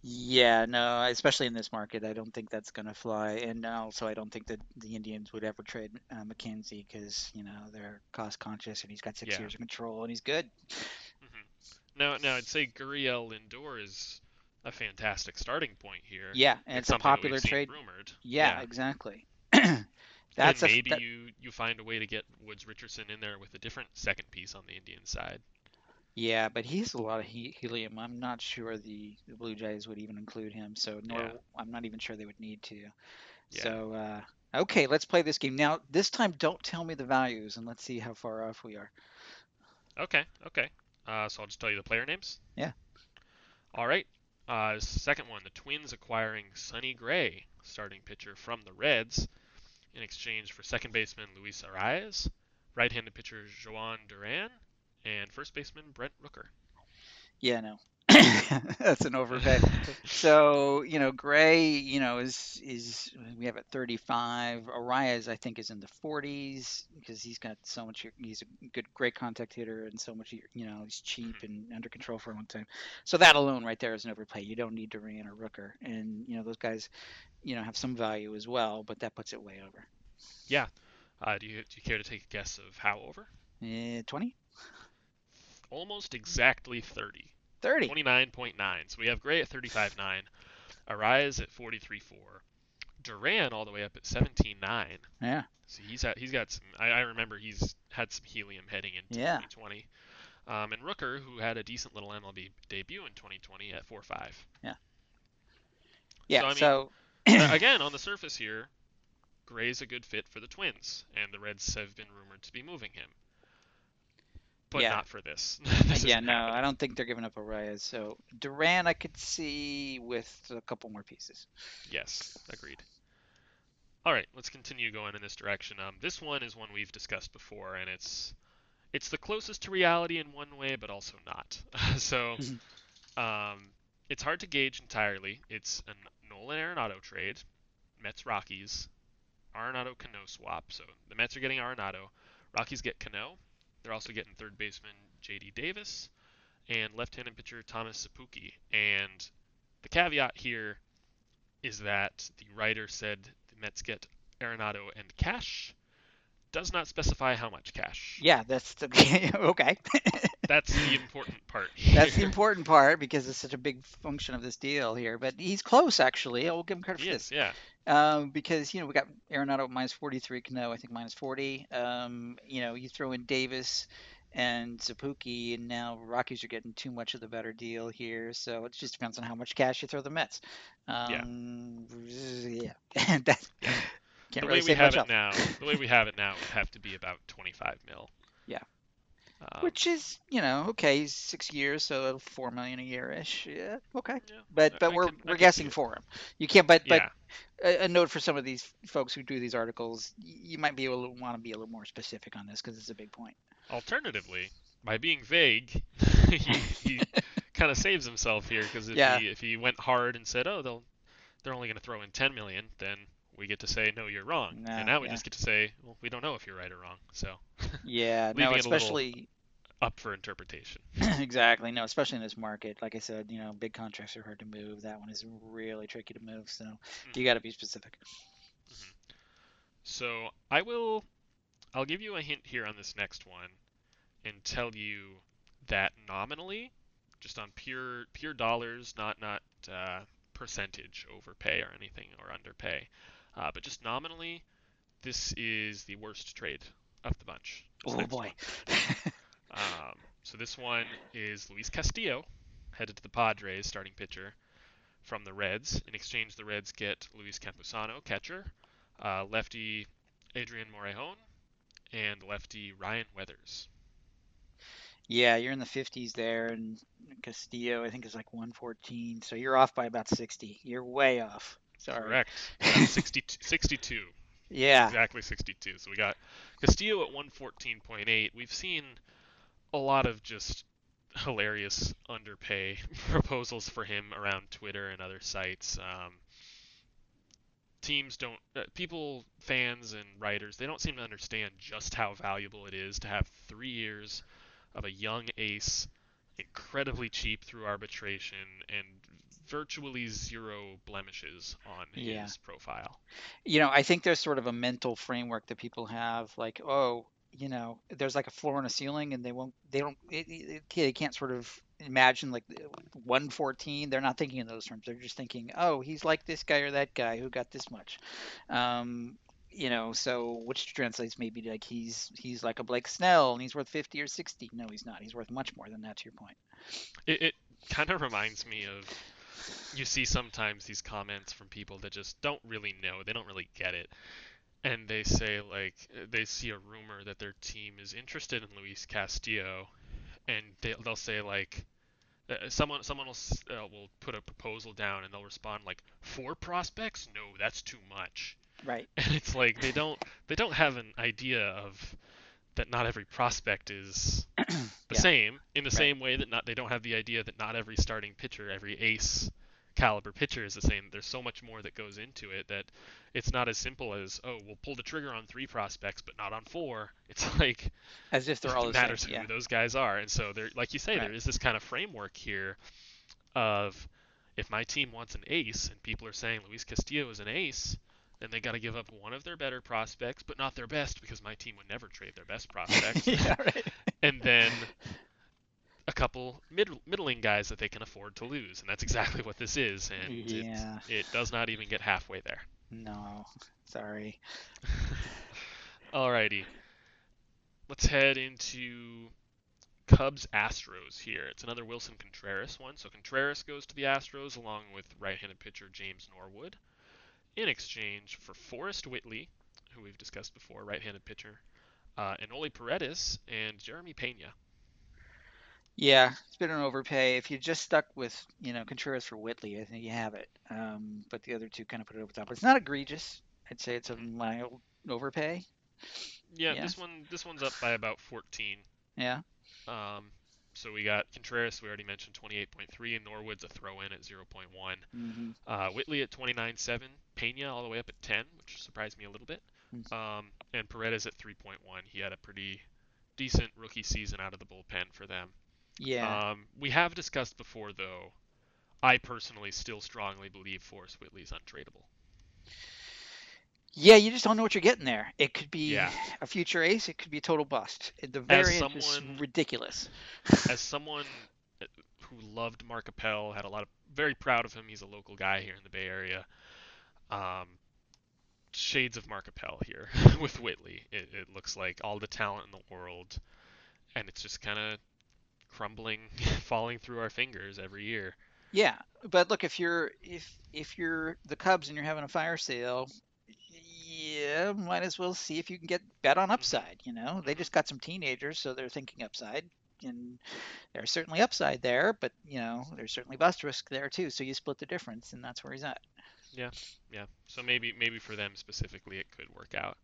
Speaker 2: Yeah, no, especially in this market, I don't think that's going to fly. And also, I don't think that the Indians would ever trade uh, McKenzie because, you know, they're cost conscious and he's got six
Speaker 1: Yeah.
Speaker 2: years of control and he's good.
Speaker 1: hmm Now, now I'd say Gurriel Lindor is a fantastic starting point here.
Speaker 2: Yeah, and it's, a
Speaker 1: that we've
Speaker 2: popular trade.
Speaker 1: Rumored.
Speaker 2: Yeah, exactly. That's
Speaker 1: and
Speaker 2: a
Speaker 1: maybe
Speaker 2: that-
Speaker 1: you you find a way to get Woods Richardson in there with a different second piece on the Indian side.
Speaker 2: Yeah, but he's a lot of he- helium. I'm not sure the, the Blue Jays would even include him, so nor
Speaker 1: Yeah.
Speaker 2: I'm not even sure they would need to.
Speaker 1: Yeah.
Speaker 2: So, uh, okay, let's play this game. Now, this time, don't tell me the values and let's see how far off we are.
Speaker 1: Okay, okay. Uh, so I'll just tell you the player names.
Speaker 2: Yeah.
Speaker 1: All right. Uh, second one, the Twins acquiring Sonny Gray, starting pitcher from the Reds, in exchange for second baseman Luis Arraez, right-handed pitcher Jhoan Duran, and first baseman Brent Rooker.
Speaker 2: Yeah, no. That's an overpay. so, you know, Gray, you know, is is we have at 35. Arraez, I think, is in the 40s because he's got so much. He's a good, great contact hitter and so much. You know, he's cheap and under control for a long time. So that alone, right there, is an overpay. You don't need Duran or Rooker, and you know those guys, you know, have some value as well, but that puts it way over. Yeah.
Speaker 1: Uh, do you do you care to take a guess of how over?
Speaker 2: Eh, 20,
Speaker 1: Almost exactly 30.
Speaker 2: 30.
Speaker 1: 29.9. So we have Gray at 35.9, Arraez at 43.4, Duran all the way up at 17.9.
Speaker 2: Yeah.
Speaker 1: So he's had, he's got some. I, I remember he's had some helium heading into
Speaker 2: Yeah.
Speaker 1: 2020. um, and Rooker, who had a decent little MLB debut in 2020 at 4.5.
Speaker 2: Yeah. Yeah.
Speaker 1: So, I mean,
Speaker 2: So,
Speaker 1: again, on the surface here, Gray's a good fit for the Twins, and the Reds have been rumored to be moving him. But
Speaker 2: Yeah.
Speaker 1: not for this. this
Speaker 2: yeah, no,
Speaker 1: happening.
Speaker 2: I don't think they're giving up Arraez. So Duran, I could see with a couple more pieces.
Speaker 1: Yes, agreed. All right, let's continue going in this direction. Um, this one is one we've discussed before, and it's it's the closest to reality in one way, but also not. so, um, it's hard to gauge entirely. It's a Nolan Arenado trade, Mets Rockies, Arenado Cano swap. So the Mets are getting Arenado, Rockies get Cano. They're also getting third baseman J.D. Davis and left-handed pitcher Thomas Szapucki. And the caveat here is that the writer said the Mets get Arenado and cash. Does not specify how much cash.
Speaker 2: Yeah, that's the, okay.
Speaker 1: That's the important part.
Speaker 2: That's the important part because it's such a big function of this deal here. But he's close, actually. I will give him credit
Speaker 1: He
Speaker 2: for
Speaker 1: is,
Speaker 2: this.
Speaker 1: yeah.
Speaker 2: Um, because you know we got Arenado minus 43, Cano I think minus 40. Um, you know you throw in Davis and Szapucki, and now Rockies are getting too much of the better deal here. So it just depends on how much cash you throw the Mets. Um, yeah, that
Speaker 1: Yeah.
Speaker 2: Can't
Speaker 1: the
Speaker 2: really
Speaker 1: way we have it
Speaker 2: else.
Speaker 1: now, the way we have it now would have to be about 25 mil.
Speaker 2: Yeah.
Speaker 1: Um,
Speaker 2: Which is, you know, okay, six years, so four million a year ish. Yeah, okay.
Speaker 1: yeah,
Speaker 2: But but
Speaker 1: I
Speaker 2: we're
Speaker 1: I
Speaker 2: we're guessing for him. You can't. But but a, a note for some of these folks who do these articles, you might be able to want to be a little more specific on this because it's a big point.
Speaker 1: Alternatively, by being vague, he, he kind of saves himself here because if
Speaker 2: Yeah.
Speaker 1: he if he went hard and said, oh, they'll they're only going to throw in 10 million, then we get to say, no, you're wrong.
Speaker 2: Nah,
Speaker 1: and now we
Speaker 2: yeah.
Speaker 1: just get to say, well, we don't know if you're right or wrong. So
Speaker 2: Yeah, no,
Speaker 1: it a little-
Speaker 2: especially
Speaker 1: up for interpretation.
Speaker 2: exactly no, especially in this market. Like I said, you know, big contracts are hard to move. That one is really tricky to move. So you got to be specific.
Speaker 1: So I will, I'll give you a hint here on this next one, and tell you that nominally, just on pure pure dollars, not not uh, percentage overpay or anything or underpay, uh, but just nominally, this is the worst trade of the bunch. this
Speaker 2: Oh boy.
Speaker 1: Um, so this one is Luis Castillo, headed to the Padres, starting pitcher from the Reds. In exchange, the Reds get Luis Campusano, catcher, uh, lefty Adrian Morejon, and lefty Ryan Weathers.
Speaker 2: yeah, you're in the 50s there, and Castillo I think is like 114. So you're off by about 60. You're way off. Sorry.
Speaker 1: Correct. Yeah, 62, 62.
Speaker 2: Yeah.
Speaker 1: Exactly 62. So we got Castillo at 114.8. We've seen a lot of just hilarious underpay proposals for him around Twitter and other sites. Um, teams don't, uh, people, fans, and writers, they don't seem to understand just how valuable it is to have three years of a young ace, incredibly cheap through arbitration, and virtually zero blemishes on
Speaker 2: Yeah.
Speaker 1: his profile.
Speaker 2: you know, I think there's sort of a mental framework that people have, like, oh, you know, there's like a floor and a ceiling, and they won't, they don't, it, it, they can't sort of imagine like 114. They're not thinking in those terms. They're just thinking, oh, he's like this guy or that guy who got this much. Um, you know, so which translates maybe like he's he's like a Blake Snell and he's worth 50 or 60. No, he's not. He's worth much more than that. To your point.
Speaker 1: It, it kind of reminds me of you see sometimes these comments from people that just don't really know, they don't really get it. And they say like they see a rumor that their team is interested in Luis Castillo and they, they'll say like uh, someone someone will uh, will put a proposal down and they'll respond like four prospects? No, that's too much.
Speaker 2: Right.
Speaker 1: And it's like they don't they don't have an idea of that not every prospect is
Speaker 2: Yeah.
Speaker 1: same in the
Speaker 2: Right.
Speaker 1: same way that not they don't have the idea that not every starting pitcher every ace caliber pitcher is the same there's so much more that goes into it that it's not as simple as oh we'll pull the trigger on three prospects but not on four it's like
Speaker 2: As if they're all the
Speaker 1: matters
Speaker 2: same.
Speaker 1: who those guys are and so there like you say
Speaker 2: Right.
Speaker 1: there is this kind of framework here of if my team wants an ace and people are saying Luis Castillo is an ace then they got to give up one of their better prospects but not their best because my team would never trade their best prospects
Speaker 2: yeah. Right.
Speaker 1: and then a couple mid- middling guys that they can afford to lose, and that's exactly what this is. And
Speaker 2: Yeah.
Speaker 1: it, it does not even get halfway there.
Speaker 2: No. Sorry.
Speaker 1: Alrighty, let's head into Cubs Astros here. It's another Willson Contreras one. So Contreras goes to the Astros along with right-handed pitcher James Norwood in exchange for Forrest Whitley, who we've discussed before, right-handed pitcher, uh, and Oli Paredes and Jeremy Pena.
Speaker 2: Yeah, it's been an overpay. If you just stuck with, you know, Contreras for Whitley, I think you have it. Um, but the other two kind of put it over the top. It's not egregious. I'd say it's a mild overpay.
Speaker 1: Yeah,
Speaker 2: Yeah.
Speaker 1: this one this one's up by about 14.
Speaker 2: Yeah.
Speaker 1: Um, so we got Contreras, we already mentioned 28.3, and Norwood's a throw in at 0.1.
Speaker 2: hmm
Speaker 1: Uh, Whitley at 29.7, Pena all the way up at 10, which surprised me a little bit. Um, and Paredes at 3.1. He had a pretty decent rookie season out of the bullpen for them.
Speaker 2: Yeah.
Speaker 1: Um, we have discussed before, though. I personally still strongly believe Forrest Whitley's untradeable.
Speaker 2: Yeah, you just don't know what you're getting there. It could be
Speaker 1: Yeah.
Speaker 2: a future ace. It could be a total bust. The
Speaker 1: As
Speaker 2: variant is ridiculous.
Speaker 1: As someone who loved Mark Appel, had a lot of very proud of him. He's a local guy here in the Bay Area. Um, shades of Mark Appel here with Whitley. It, it looks like all the talent in the world, and it's just kind of crumbling, falling through our fingers every year.
Speaker 2: Yeah, but look, if you're if if you're the Cubs and you're having a fire sale, yeah, might as well see if you can get bet on upside. You know, they just got some teenagers, so they're thinking upside, and there's certainly upside there, but you know, there's certainly bust risk there too. So you split the difference, and that's where he's at.
Speaker 1: Yeah, yeah. so maybe maybe for them specifically, it could work out.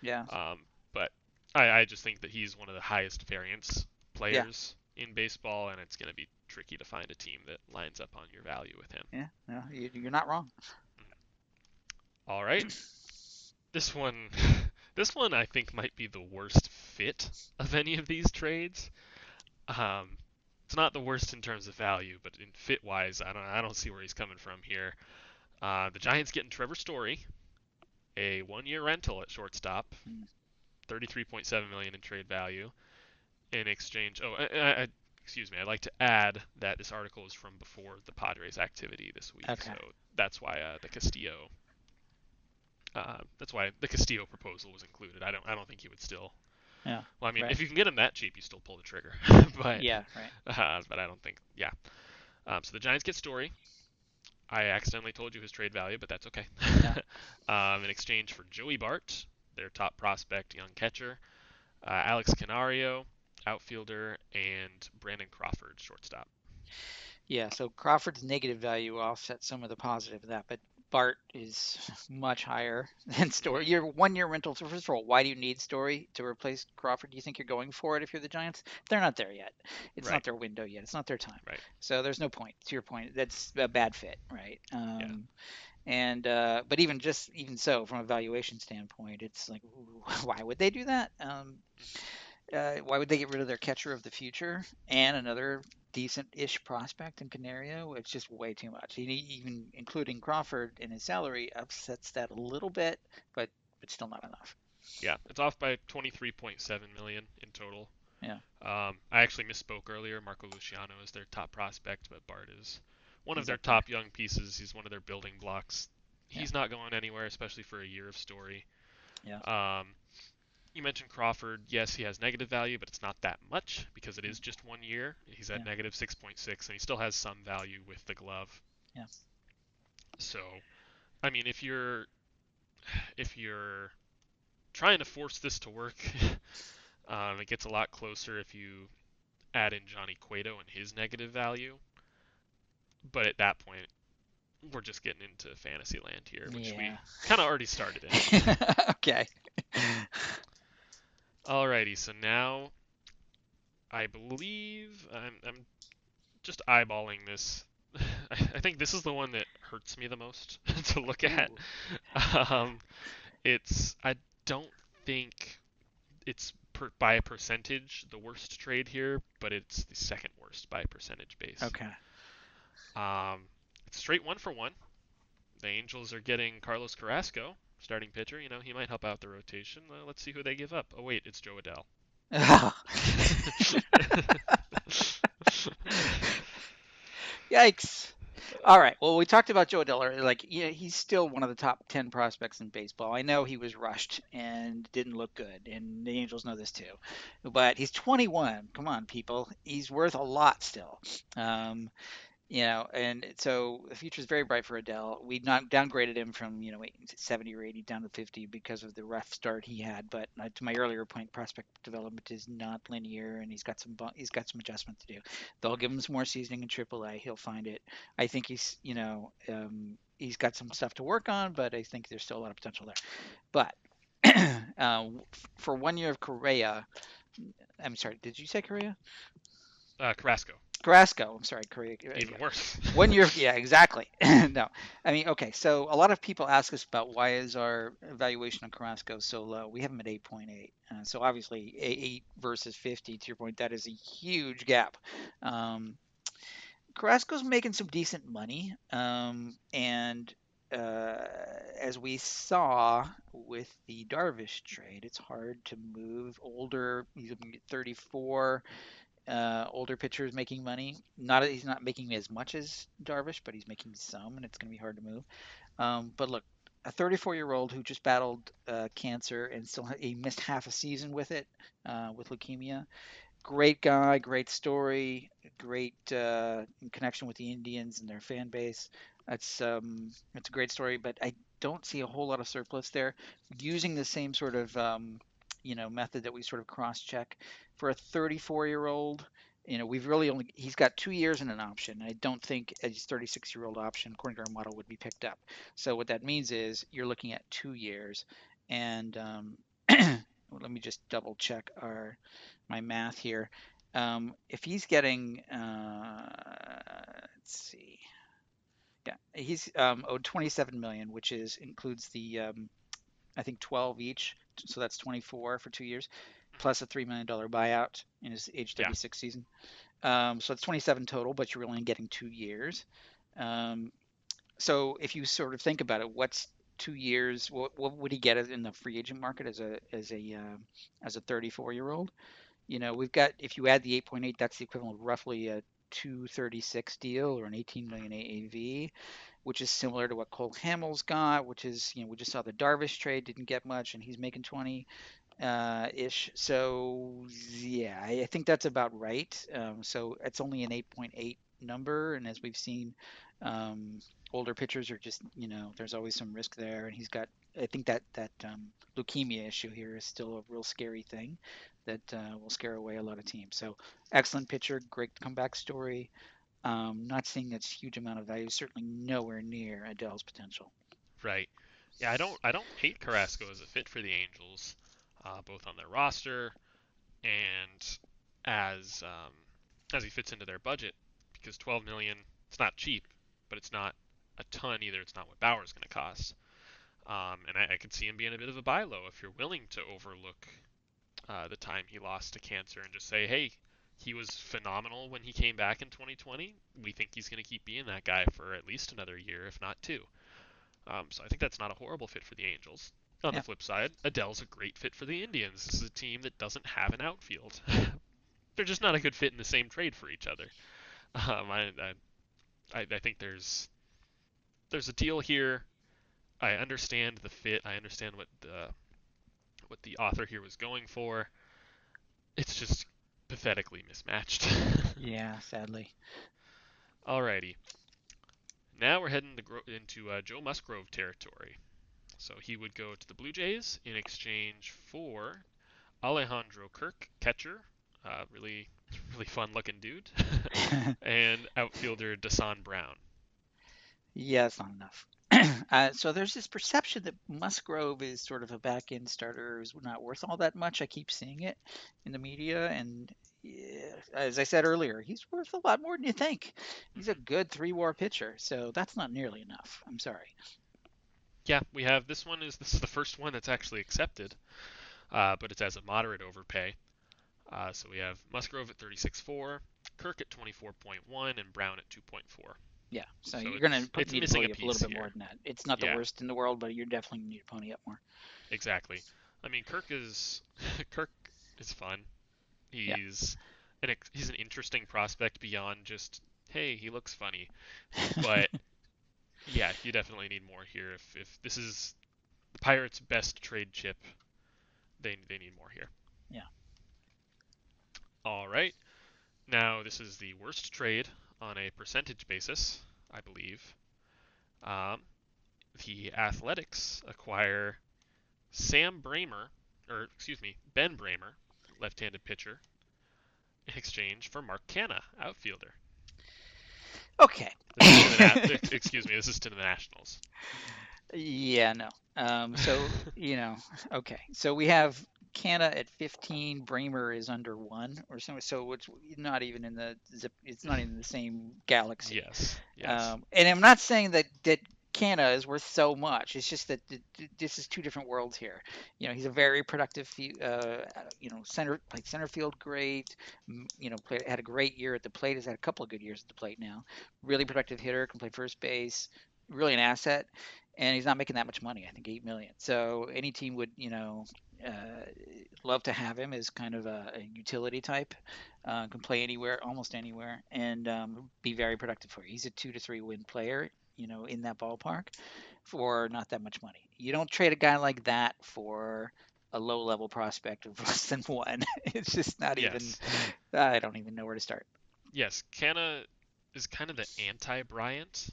Speaker 2: Yeah,
Speaker 1: Um, but I, I just think that he's one of the highest variance players in baseball, and it's going to be tricky to find a team that lines up on your value with him.
Speaker 2: yeah, no, you, you're not wrong.
Speaker 1: All right, this one, this one I think might be the worst fit of any of these trades. Um, it's not the worst in terms of value, but in fit wise, I don't I don't see where he's coming from here. Uh, the Giants getting Trevor Story, a one-year rental at shortstop,
Speaker 2: Hmm.
Speaker 1: 33.7 million in trade value, in exchange. Oh, I, I, I- excuse me. I'd like to add that this article is from before the Padres activity this week,
Speaker 2: Okay.
Speaker 1: so that's why uh, the Castillo. Uh, that's why the Castillo proposal was included. I don't. I don't think he would still.
Speaker 2: Yeah,
Speaker 1: Well, I mean,
Speaker 2: right.
Speaker 1: if you can get him that cheap, you still pull the trigger. but
Speaker 2: Yeah, right.
Speaker 1: uh, but I don't think. Yeah. Um, so the Giants get Story. I accidentally told you his trade value, but that's okay. Yeah. um, in exchange for Joey Bart, their top prospect, young catcher, uh, Alex Canario, outfielder, and Brandon Crawford, shortstop.
Speaker 2: Yeah, so Crawford's negative value offsets some of the positive of that, but Bart is much higher than Story. Your one-year rental. So first of all, why do you need Story to replace Crawford? Do you think you're going for it if you're the Giants? They're not there yet. It's
Speaker 1: Right.
Speaker 2: not their window yet. It's not their time.
Speaker 1: Right.
Speaker 2: So there's no point. To your point, that's a bad fit, right? Um, And uh, but even just even so, from a valuation standpoint, it's like, ooh, why would they do that? Um, uh, why would they get rid of their catcher of the future and another decent-ish prospect in Canario? It's just way too much. He, even including Crawford in his salary upsets that a little bit, but but still not enough.
Speaker 1: Yeah, it's off by 23.7 million in total.
Speaker 2: Yeah.
Speaker 1: Um, I actually misspoke earlier. Marco Luciano is their top prospect, but Bart is one of their top young pieces. He's one of their building blocks. He's not going anywhere, especially for a year of story.
Speaker 2: Yeah.
Speaker 1: Um, you mentioned Crawford. Yes, he has negative value, but it's not that much because it is just one year. He's at
Speaker 2: Yeah.
Speaker 1: negative 6.6, and he still has some value with the glove.
Speaker 2: Yeah.
Speaker 1: So, I mean, if you're if you're trying to force this to work, um, it gets a lot closer if you add in Johnny Cueto and his negative value. But at that point, we're just getting into fantasy land here, which we kind of already started in.
Speaker 2: okay.
Speaker 1: Alrighty, so now I believe I'm, I'm just eyeballing this. I, think this is the one that hurts me the most to look at. Um, it's I don't think it's per, by a percentage the worst trade here, but it's the second worst by percentage base.
Speaker 2: Okay.
Speaker 1: Um, it's straight one for one. The Angels are getting Carlos Carrasco, starting pitcher. You know he might help out the rotation. Uh, let's see who they give up. Oh wait, it's Jo Adell.
Speaker 2: Yikes. All right. Well, we talked about Jo Adell. Like, yeah, he's still one of the top ten prospects in baseball. I know he was rushed and didn't look good, and the Angels know this too. But he's 21. Come on, people. He's worth a lot still. Um, you know, and so the future is very bright for Adell. We not downgraded him from you know 70 or 80 down to 50 because of the rough start he had. But uh, to my earlier point, prospect development is not linear, and he's got some he's got some adjustment to do. They'll give him some more seasoning in AAA. He'll find it. I think he's you know um, he's got some stuff to work on, but I think there's still a lot of potential there. But uh, for one year of Correa, I'm sorry, did you say Correa?
Speaker 1: Uh, Carrasco.
Speaker 2: Carrasco. I'm sorry, Correa.
Speaker 1: Even worse.
Speaker 2: One year. Yeah, exactly. no, I mean, okay. So a lot of people ask us about why is our evaluation on Carrasco so low. We have him at 8.8. Uh, so obviously, 8 versus 50. To your point, that is a huge gap. Um, Carrasco's making some decent money, um, and uh, as we saw with the Darvish trade, it's hard to move older. He's 34 uh, older pitchers making money. Not he's not making as much as Darvish, but he's making some, and it's going to be hard to move. Um, but look, a 34 year old who just battled uh, cancer and still he missed half a season with it, uh, with leukemia. Great guy, great story, great uh, connection with the Indians and their fan base. That's um, it's a great story, but I don't see a whole lot of surplus there. Using the same sort of um, you know method that we sort of cross check for a 34 year old you know we've really only he's got two years in an option. I don't think a 36 year old option according to our model would be picked up. So what that means is you're looking at two years. And um, let me just double check our my math here. Um, if he's getting uh, let's see. Yeah he's um, owed 27 million which is includes the um, i think 12 each so that's 24 for two years, plus a three million dollar buyout in his age 36 yeah. season. Um, so it's 27 total, but you're only getting two years. Um, so if you sort of think about it, what's two years? What, what would he get in the free agent market as a as a uh, as a 34 year old? You know, we've got if you add the 8.8, that's the equivalent of roughly a 236 deal or an 18 million AAV which is similar to what Cole Hamels got, which is, you know, we just saw the Darvish trade didn't get much and he's making 20 uh, ish. So, yeah, I, I, think that's about right. Um, so it's only an 8.8 number. And as we've seen, um, older pitchers are just, you know, there's always some risk there. And he's got, I think that, that um, leukemia issue here is still a real scary thing that uh, will scare away a lot of teams. So, excellent pitcher, great comeback story. Um, not seeing that's huge amount of value. Certainly nowhere near Adell's potential.
Speaker 1: Right. Yeah, I don't. I don't hate Carrasco as a fit for the Angels, uh, both on their roster and as um, as he fits into their budget. Because 12 million, it's not cheap, but it's not a ton either. It's not what Bauer's going to cost. Um, and I, I, could see him being a bit of a buy low if you're willing to overlook uh, the time he lost to cancer and just say, hey, he was phenomenal when he came back in 2020. We think he's going to keep being that guy for at least another year, if not two. Um, so I think that's not a horrible fit for the Angels. On yeah. the flip side, Adell's a great fit for the Indians. This is a team that doesn't have an outfield. They're just not a good fit in the same trade for each other. Um, I, I, I think there's there's a deal here. I understand the fit. I understand what the what the author here was going for. It's just pathetically mismatched.
Speaker 2: yeah, sadly.
Speaker 1: Alrighty. Now we're heading gro- into uh, Joe Musgrove territory. So he would go to the Blue Jays in exchange for Alejandro Kirk, catcher, uh, really, really fun-looking dude, and outfielder Dasan Brown.
Speaker 2: Yeah, it's not enough. uh, so there's this perception that Musgrove is sort of a back end starter who's not worth all that much. I keep seeing it in the media, and yeah, as I said earlier, he's worth a lot more than you think. He's a good three WAR pitcher, so that's not nearly enough. I'm sorry.
Speaker 1: Yeah, we have this one is this is the first one that's actually accepted, uh, but it's as a moderate overpay. Uh, so we have Musgrove at 36.4, Kirk at 24.1, and Brown at 2.4.
Speaker 2: Yeah, so, so you're going to put need to pony up a little bit here. more than that. It's not the yeah. worst in the world, but you're definitely need to pony up more.
Speaker 1: Exactly. I mean, Kirk is Kirk is fun. He's yeah. an he's an interesting prospect beyond just hey, he looks funny. But yeah, you definitely need more here. If if this is the Pirates' best trade chip, they they need more here.
Speaker 2: Yeah.
Speaker 1: All right. Now this is the worst trade on a percentage basis, I believe. Um, the Athletics acquire Sam Braymer, or excuse me, Ben Braymer, left-handed pitcher, in exchange for Mark Canha, outfielder.
Speaker 2: Okay.
Speaker 1: This is to the Na- excuse me, this is to the Nationals.
Speaker 2: Yeah, no. Um, so you know, okay. So we have Canha at 15. Braymer is under one or something. So it's not even in the zip. It's not even the same galaxy.
Speaker 1: Yes. Yes.
Speaker 2: Um, and I'm not saying that that Canha is worth so much. It's just that th- th- this is two different worlds here. You know, he's a very productive, uh, you know, center played center field great. You know, played had a great year at the plate. Has had a couple of good years at the plate now. Really productive hitter. Can play first base. Really an asset. And he's not making that much money. I think eight million. So any team would, you know, uh, love to have him as kind of a, a utility type. Uh, can play anywhere, almost anywhere, and um, be very productive for you. He's a two to three win player you know, in that ballpark for not that much money. You don't trade a guy like that for a low level prospect of less than one. it's just not
Speaker 1: yes.
Speaker 2: even, I don't even know where to start.
Speaker 1: Yes. Canha is kind of the anti-Bryant.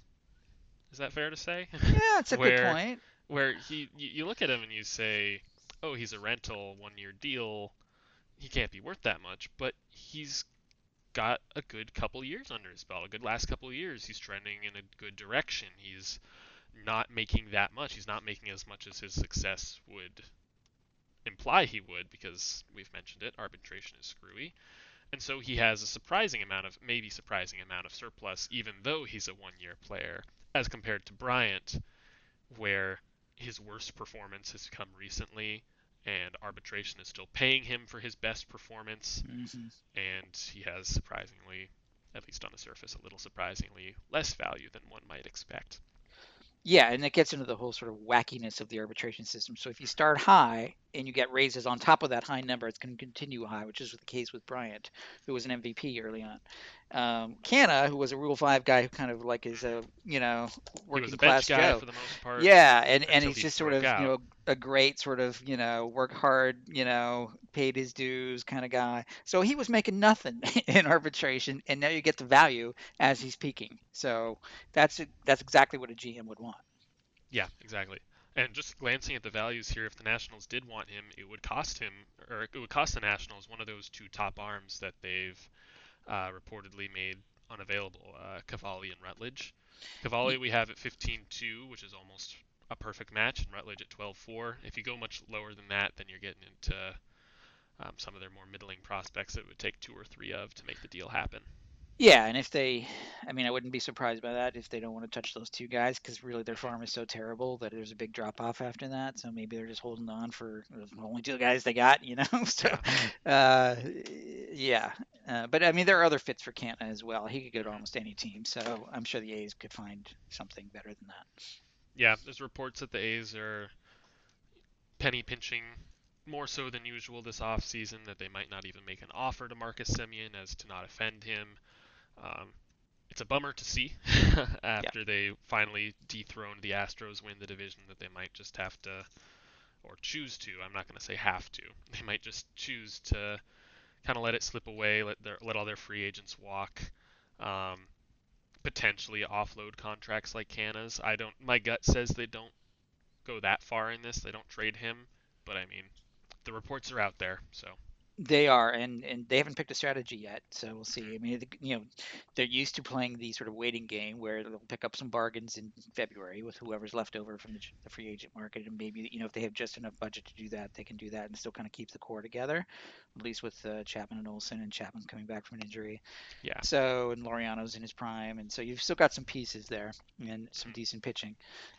Speaker 1: Is that fair to say?
Speaker 2: Yeah, it's a good point.
Speaker 1: Where he, you, you look at him and you say, oh, he's a rental, one-year deal. He can't be worth that much, but he's got a good couple years under his belt. A good last couple years. He's trending in a good direction. He's not making that much. He's not making as much as his success would imply he would because we've mentioned it, arbitration is screwy. And so he has a surprising amount of maybe surprising amount of surplus even though he's a one-year player as compared to Bryant where his worst performance has come recently and arbitration is still paying him for his best performance
Speaker 2: hmm
Speaker 1: and he has surprisingly at least on the surface a little surprisingly less value than one might expect.
Speaker 2: Yeah, and it gets into the whole sort of wackiness of the arbitration system. So if you start high and you get raises on top of that high number, it's going to continue high, which is the case with Bryant, who was an MVP early on. Um, Canha, who was a Rule Five guy, who kind of like is a you know working class Joe.
Speaker 1: for the most part.
Speaker 2: Yeah, and, and he's just sort of
Speaker 1: broke
Speaker 2: you know a great sort of you know work hard, you know paid his dues kind of guy. So he was making nothing in arbitration, and now you get the value as he's peaking. So that's that's exactly what a GM would want.
Speaker 1: Yeah, exactly. And just glancing at the values here, if the Nationals did want him, it would cost him, or it would cost the Nationals one of those two top arms that they've uh, reportedly made unavailable, uh, Cavalli and Rutledge. Cavalli we have at 15-2, which is almost a perfect match, and Rutledge at 12-4. If you go much lower than that, then you're getting into um, some of their more middling prospects that it would take two or three of to make the deal happen.
Speaker 2: Yeah, and if they, I mean, I wouldn't be surprised by that if they don't want to touch those two guys because really their farm is so terrible that there's a big drop off after that. So maybe they're just holding on for the only two guys they got, you know. so, uh, yeah, uh, but I mean, there are other fits for Canton as well. He could go to almost any team, so I'm sure the A's could find something better than that.
Speaker 1: Yeah, there's reports that the A's are penny pinching more so than usual this offseason, that they might not even make an offer to Marcus Semien as to not offend him. Um, it's a bummer to see after they finally dethroned the Astros, win the division, that they might just have to, or choose to, I'm not going to say have to, they might just choose to kind of let it slip away, let their let all their free agents walk. Um, potentially offload contracts like Canha's. I don't. My gut says they don't go that far in this. They don't trade him, but I mean, the reports are out there. So
Speaker 2: They are, and and they haven't picked a strategy yet, so we'll see. I mean, you know, they're used to playing the sort of waiting game where they'll pick up some bargains in February with whoever's left over from the, the free agent market, and maybe you know if they have just enough budget to do that, they can do that and still kind of keep the core together, at least with uh, Chapman and Olson, and Chapman coming back from an injury.
Speaker 1: yeah,
Speaker 2: So and Laureano's in his prime, and so you've still got some pieces there and some decent pitching,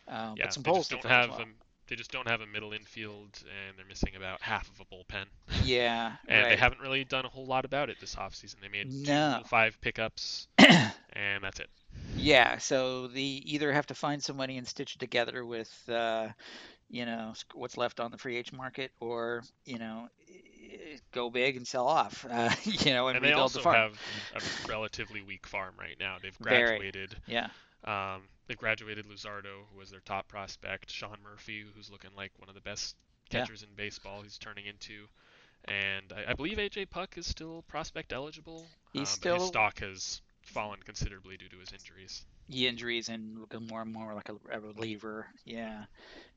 Speaker 2: um,
Speaker 1: yeah.
Speaker 2: but some polls
Speaker 1: don't have
Speaker 2: well.
Speaker 1: They just don't have a middle infield, and they're missing about half of a bullpen.
Speaker 2: Yeah,
Speaker 1: And they haven't really done a whole lot about it this offseason. They made
Speaker 2: No.
Speaker 1: two five pickups, and that's it.
Speaker 2: Yeah, so they either have to find some money and stitch it together with, uh, you know, what's left on the free agent market, or you know, go big and sell off, uh, you know, and,
Speaker 1: and they also
Speaker 2: the
Speaker 1: have a relatively weak farm right now. They've
Speaker 2: Very.
Speaker 1: graduated.
Speaker 2: Yeah.
Speaker 1: Um, they graduated Luzardo, who was their top prospect. Sean Murphy, who's looking like one of the best
Speaker 2: Yeah.
Speaker 1: catchers in baseball. He's turning into, and I, I believe AJ Puk is still prospect eligible.
Speaker 2: He's
Speaker 1: um,
Speaker 2: still-
Speaker 1: his stock has fallen considerably due to his injuries.
Speaker 2: He injuries and looking more and more like a, a reliever. Yeah,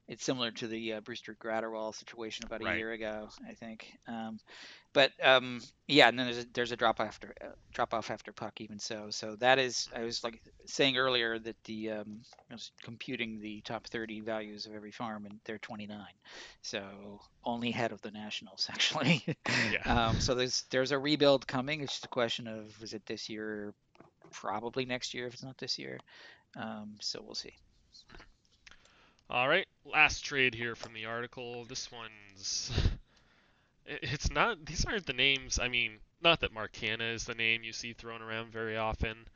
Speaker 2: it's similar to the uh, Brusdar Graterol situation about a
Speaker 1: Right.
Speaker 2: year ago, I think. Um, but um, yeah, and then there's a, there's a drop after uh, drop off after Puk even so. So that is I was like saying earlier that the um, I was computing the top 30 values of every farm and they're 29, so only ahead of the Nationals actually.
Speaker 1: Yeah.
Speaker 2: um, so there's there's a rebuild coming. It's just a question of is it this year? Probably next year if it's not this year. Um, so we'll see.
Speaker 1: All right, last trade here from the article. This one's it's not these aren't the names. I mean, not that Mark Canha is the name you see thrown around very often.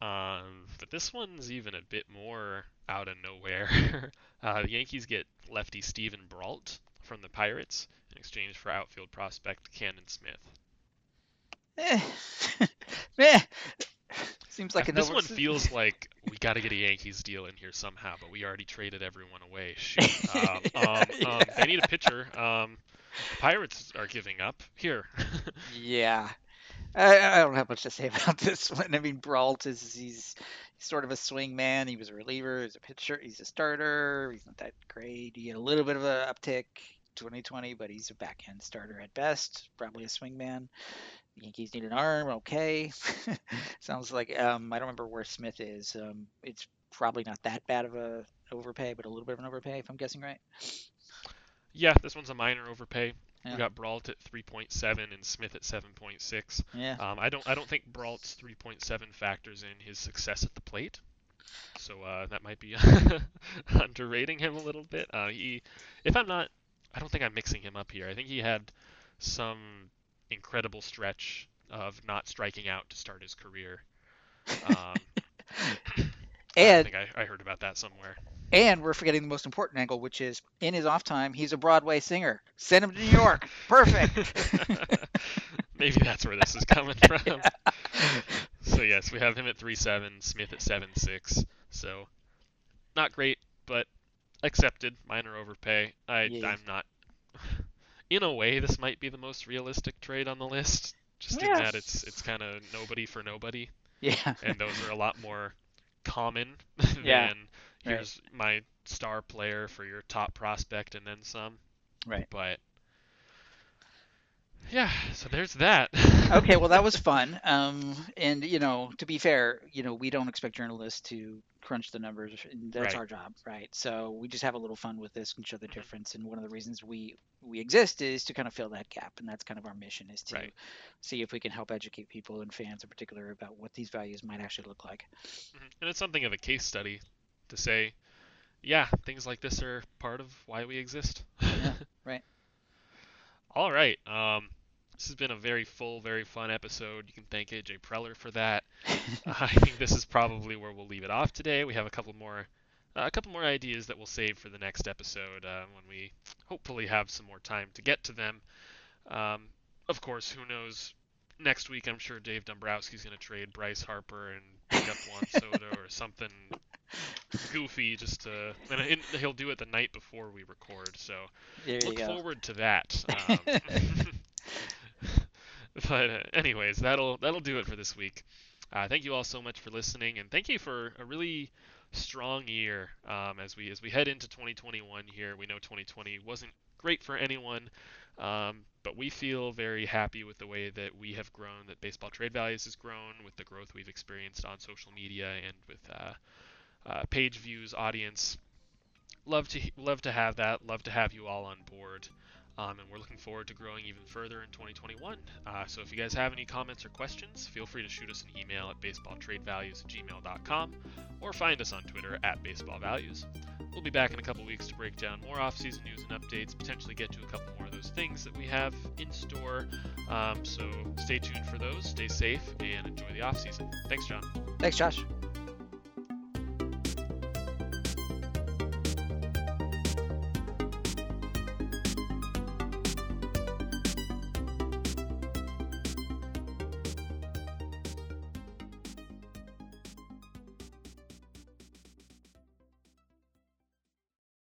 Speaker 1: Um, but this one's even a bit more out of nowhere. uh, the Yankees get lefty Steven Brault from the Pirates in exchange for outfield prospect Canaan Smith.
Speaker 2: Eh, meh. Seems like
Speaker 1: this one feels like we got to get a Yankees deal in here somehow, but we already traded everyone away. Shoot. Um, um, um, they need a pitcher. Um, the Pirates are giving up. Here.
Speaker 2: Yeah. I, I don't have much to say about this one. I mean, Brault is he's sort of a swing man. He was a reliever. He's a pitcher. He's a starter. He's not that great. He had a little bit of an uptick 2020, but he's a back end starter at best. Probably a swing man. Yankees need an arm. Okay. Sounds like um, I don't remember where Smith is. Um, it's probably not that bad of a overpay, but a little bit of an overpay if I'm guessing right.
Speaker 1: yeah, this one's a minor overpay.
Speaker 2: Yeah.
Speaker 1: We got Brault at 3.7 and Smith at 7.6.
Speaker 2: Yeah.
Speaker 1: Um, I don't I don't think Brault's 3.7 factors in his success at the plate. So uh, that might be underrating him a little bit. Uh, he, if I'm not, I don't think I'm mixing him up here. I think he had some incredible stretch of not striking out to start his career. Um, I
Speaker 2: And
Speaker 1: think I, I heard about that somewhere.
Speaker 2: And we're forgetting the most important angle, which is in his off time, he's a Broadway singer. Send him to New York. Perfect.
Speaker 1: Maybe that's where this is coming from. So yes, we have him at three seven, Smith at seven six. So not great, but accepted. Minor overpay. I
Speaker 2: Yeah.
Speaker 1: I'm not. In a way, this might be the most realistic trade on the list, just in that it's it's kind of nobody for nobody,
Speaker 2: yeah.
Speaker 1: and those are a lot more common
Speaker 2: Yeah.
Speaker 1: than here's my star player for your top prospect and then some.
Speaker 2: Right.
Speaker 1: But yeah, so there's that.
Speaker 2: Okay, well that was fun. Um, and you know, to be fair, you know, we don't expect journalists to crunch the numbers. and That's
Speaker 1: Right.
Speaker 2: our job, right? So we just have a little fun with this and show the difference. And one of the reasons we we exist is to kind of fill that gap, and that's kind of our mission is to
Speaker 1: Right.
Speaker 2: see if we can help educate people and fans in particular about what these values might actually look like.
Speaker 1: Mhm. And it's something of a case study to say, yeah, things like this are part of why we exist.
Speaker 2: Yeah, right.
Speaker 1: All right. Um, this has been a very full, very fun episode. You can thank AJ Preller for that. I think this is probably where we'll leave it off today. We have a couple more, uh, a couple more ideas that we'll save for the next episode uh, when we hopefully have some more time to get to them. Um, of course, who knows? Next week, I'm sure Dave Dombrowski's going to trade Bryce Harper and pick up Juan Soto or something goofy just to. And he- he'll do it the night before we record, so look
Speaker 2: go.
Speaker 1: forward to that. Um, but uh, anyways, that'll that'll do it for this week. Uh, thank you all so much for listening, and thank you for a really strong year um, as we as we head into 2021 here. We know 2020 wasn't great for anyone, um, but we feel very happy with the way that we have grown, that Baseball Trade Values has grown, with the growth we've experienced on social media and with uh, uh, page views, audience. Love to love to have that. Love to have you all on board. Um, and we're looking forward to growing even further in 2021. Uh, so if you guys have any comments or questions, feel free to shoot us an email at baseballtradevalues at gmail.com or find us on Twitter at baseballvalues. We'll be back in a couple weeks to break down more off-season news and updates, potentially get to a couple more of those things that we have in store. Um, so stay tuned for those, stay safe, and enjoy the off-season. Thanks, John.
Speaker 2: Thanks, Josh.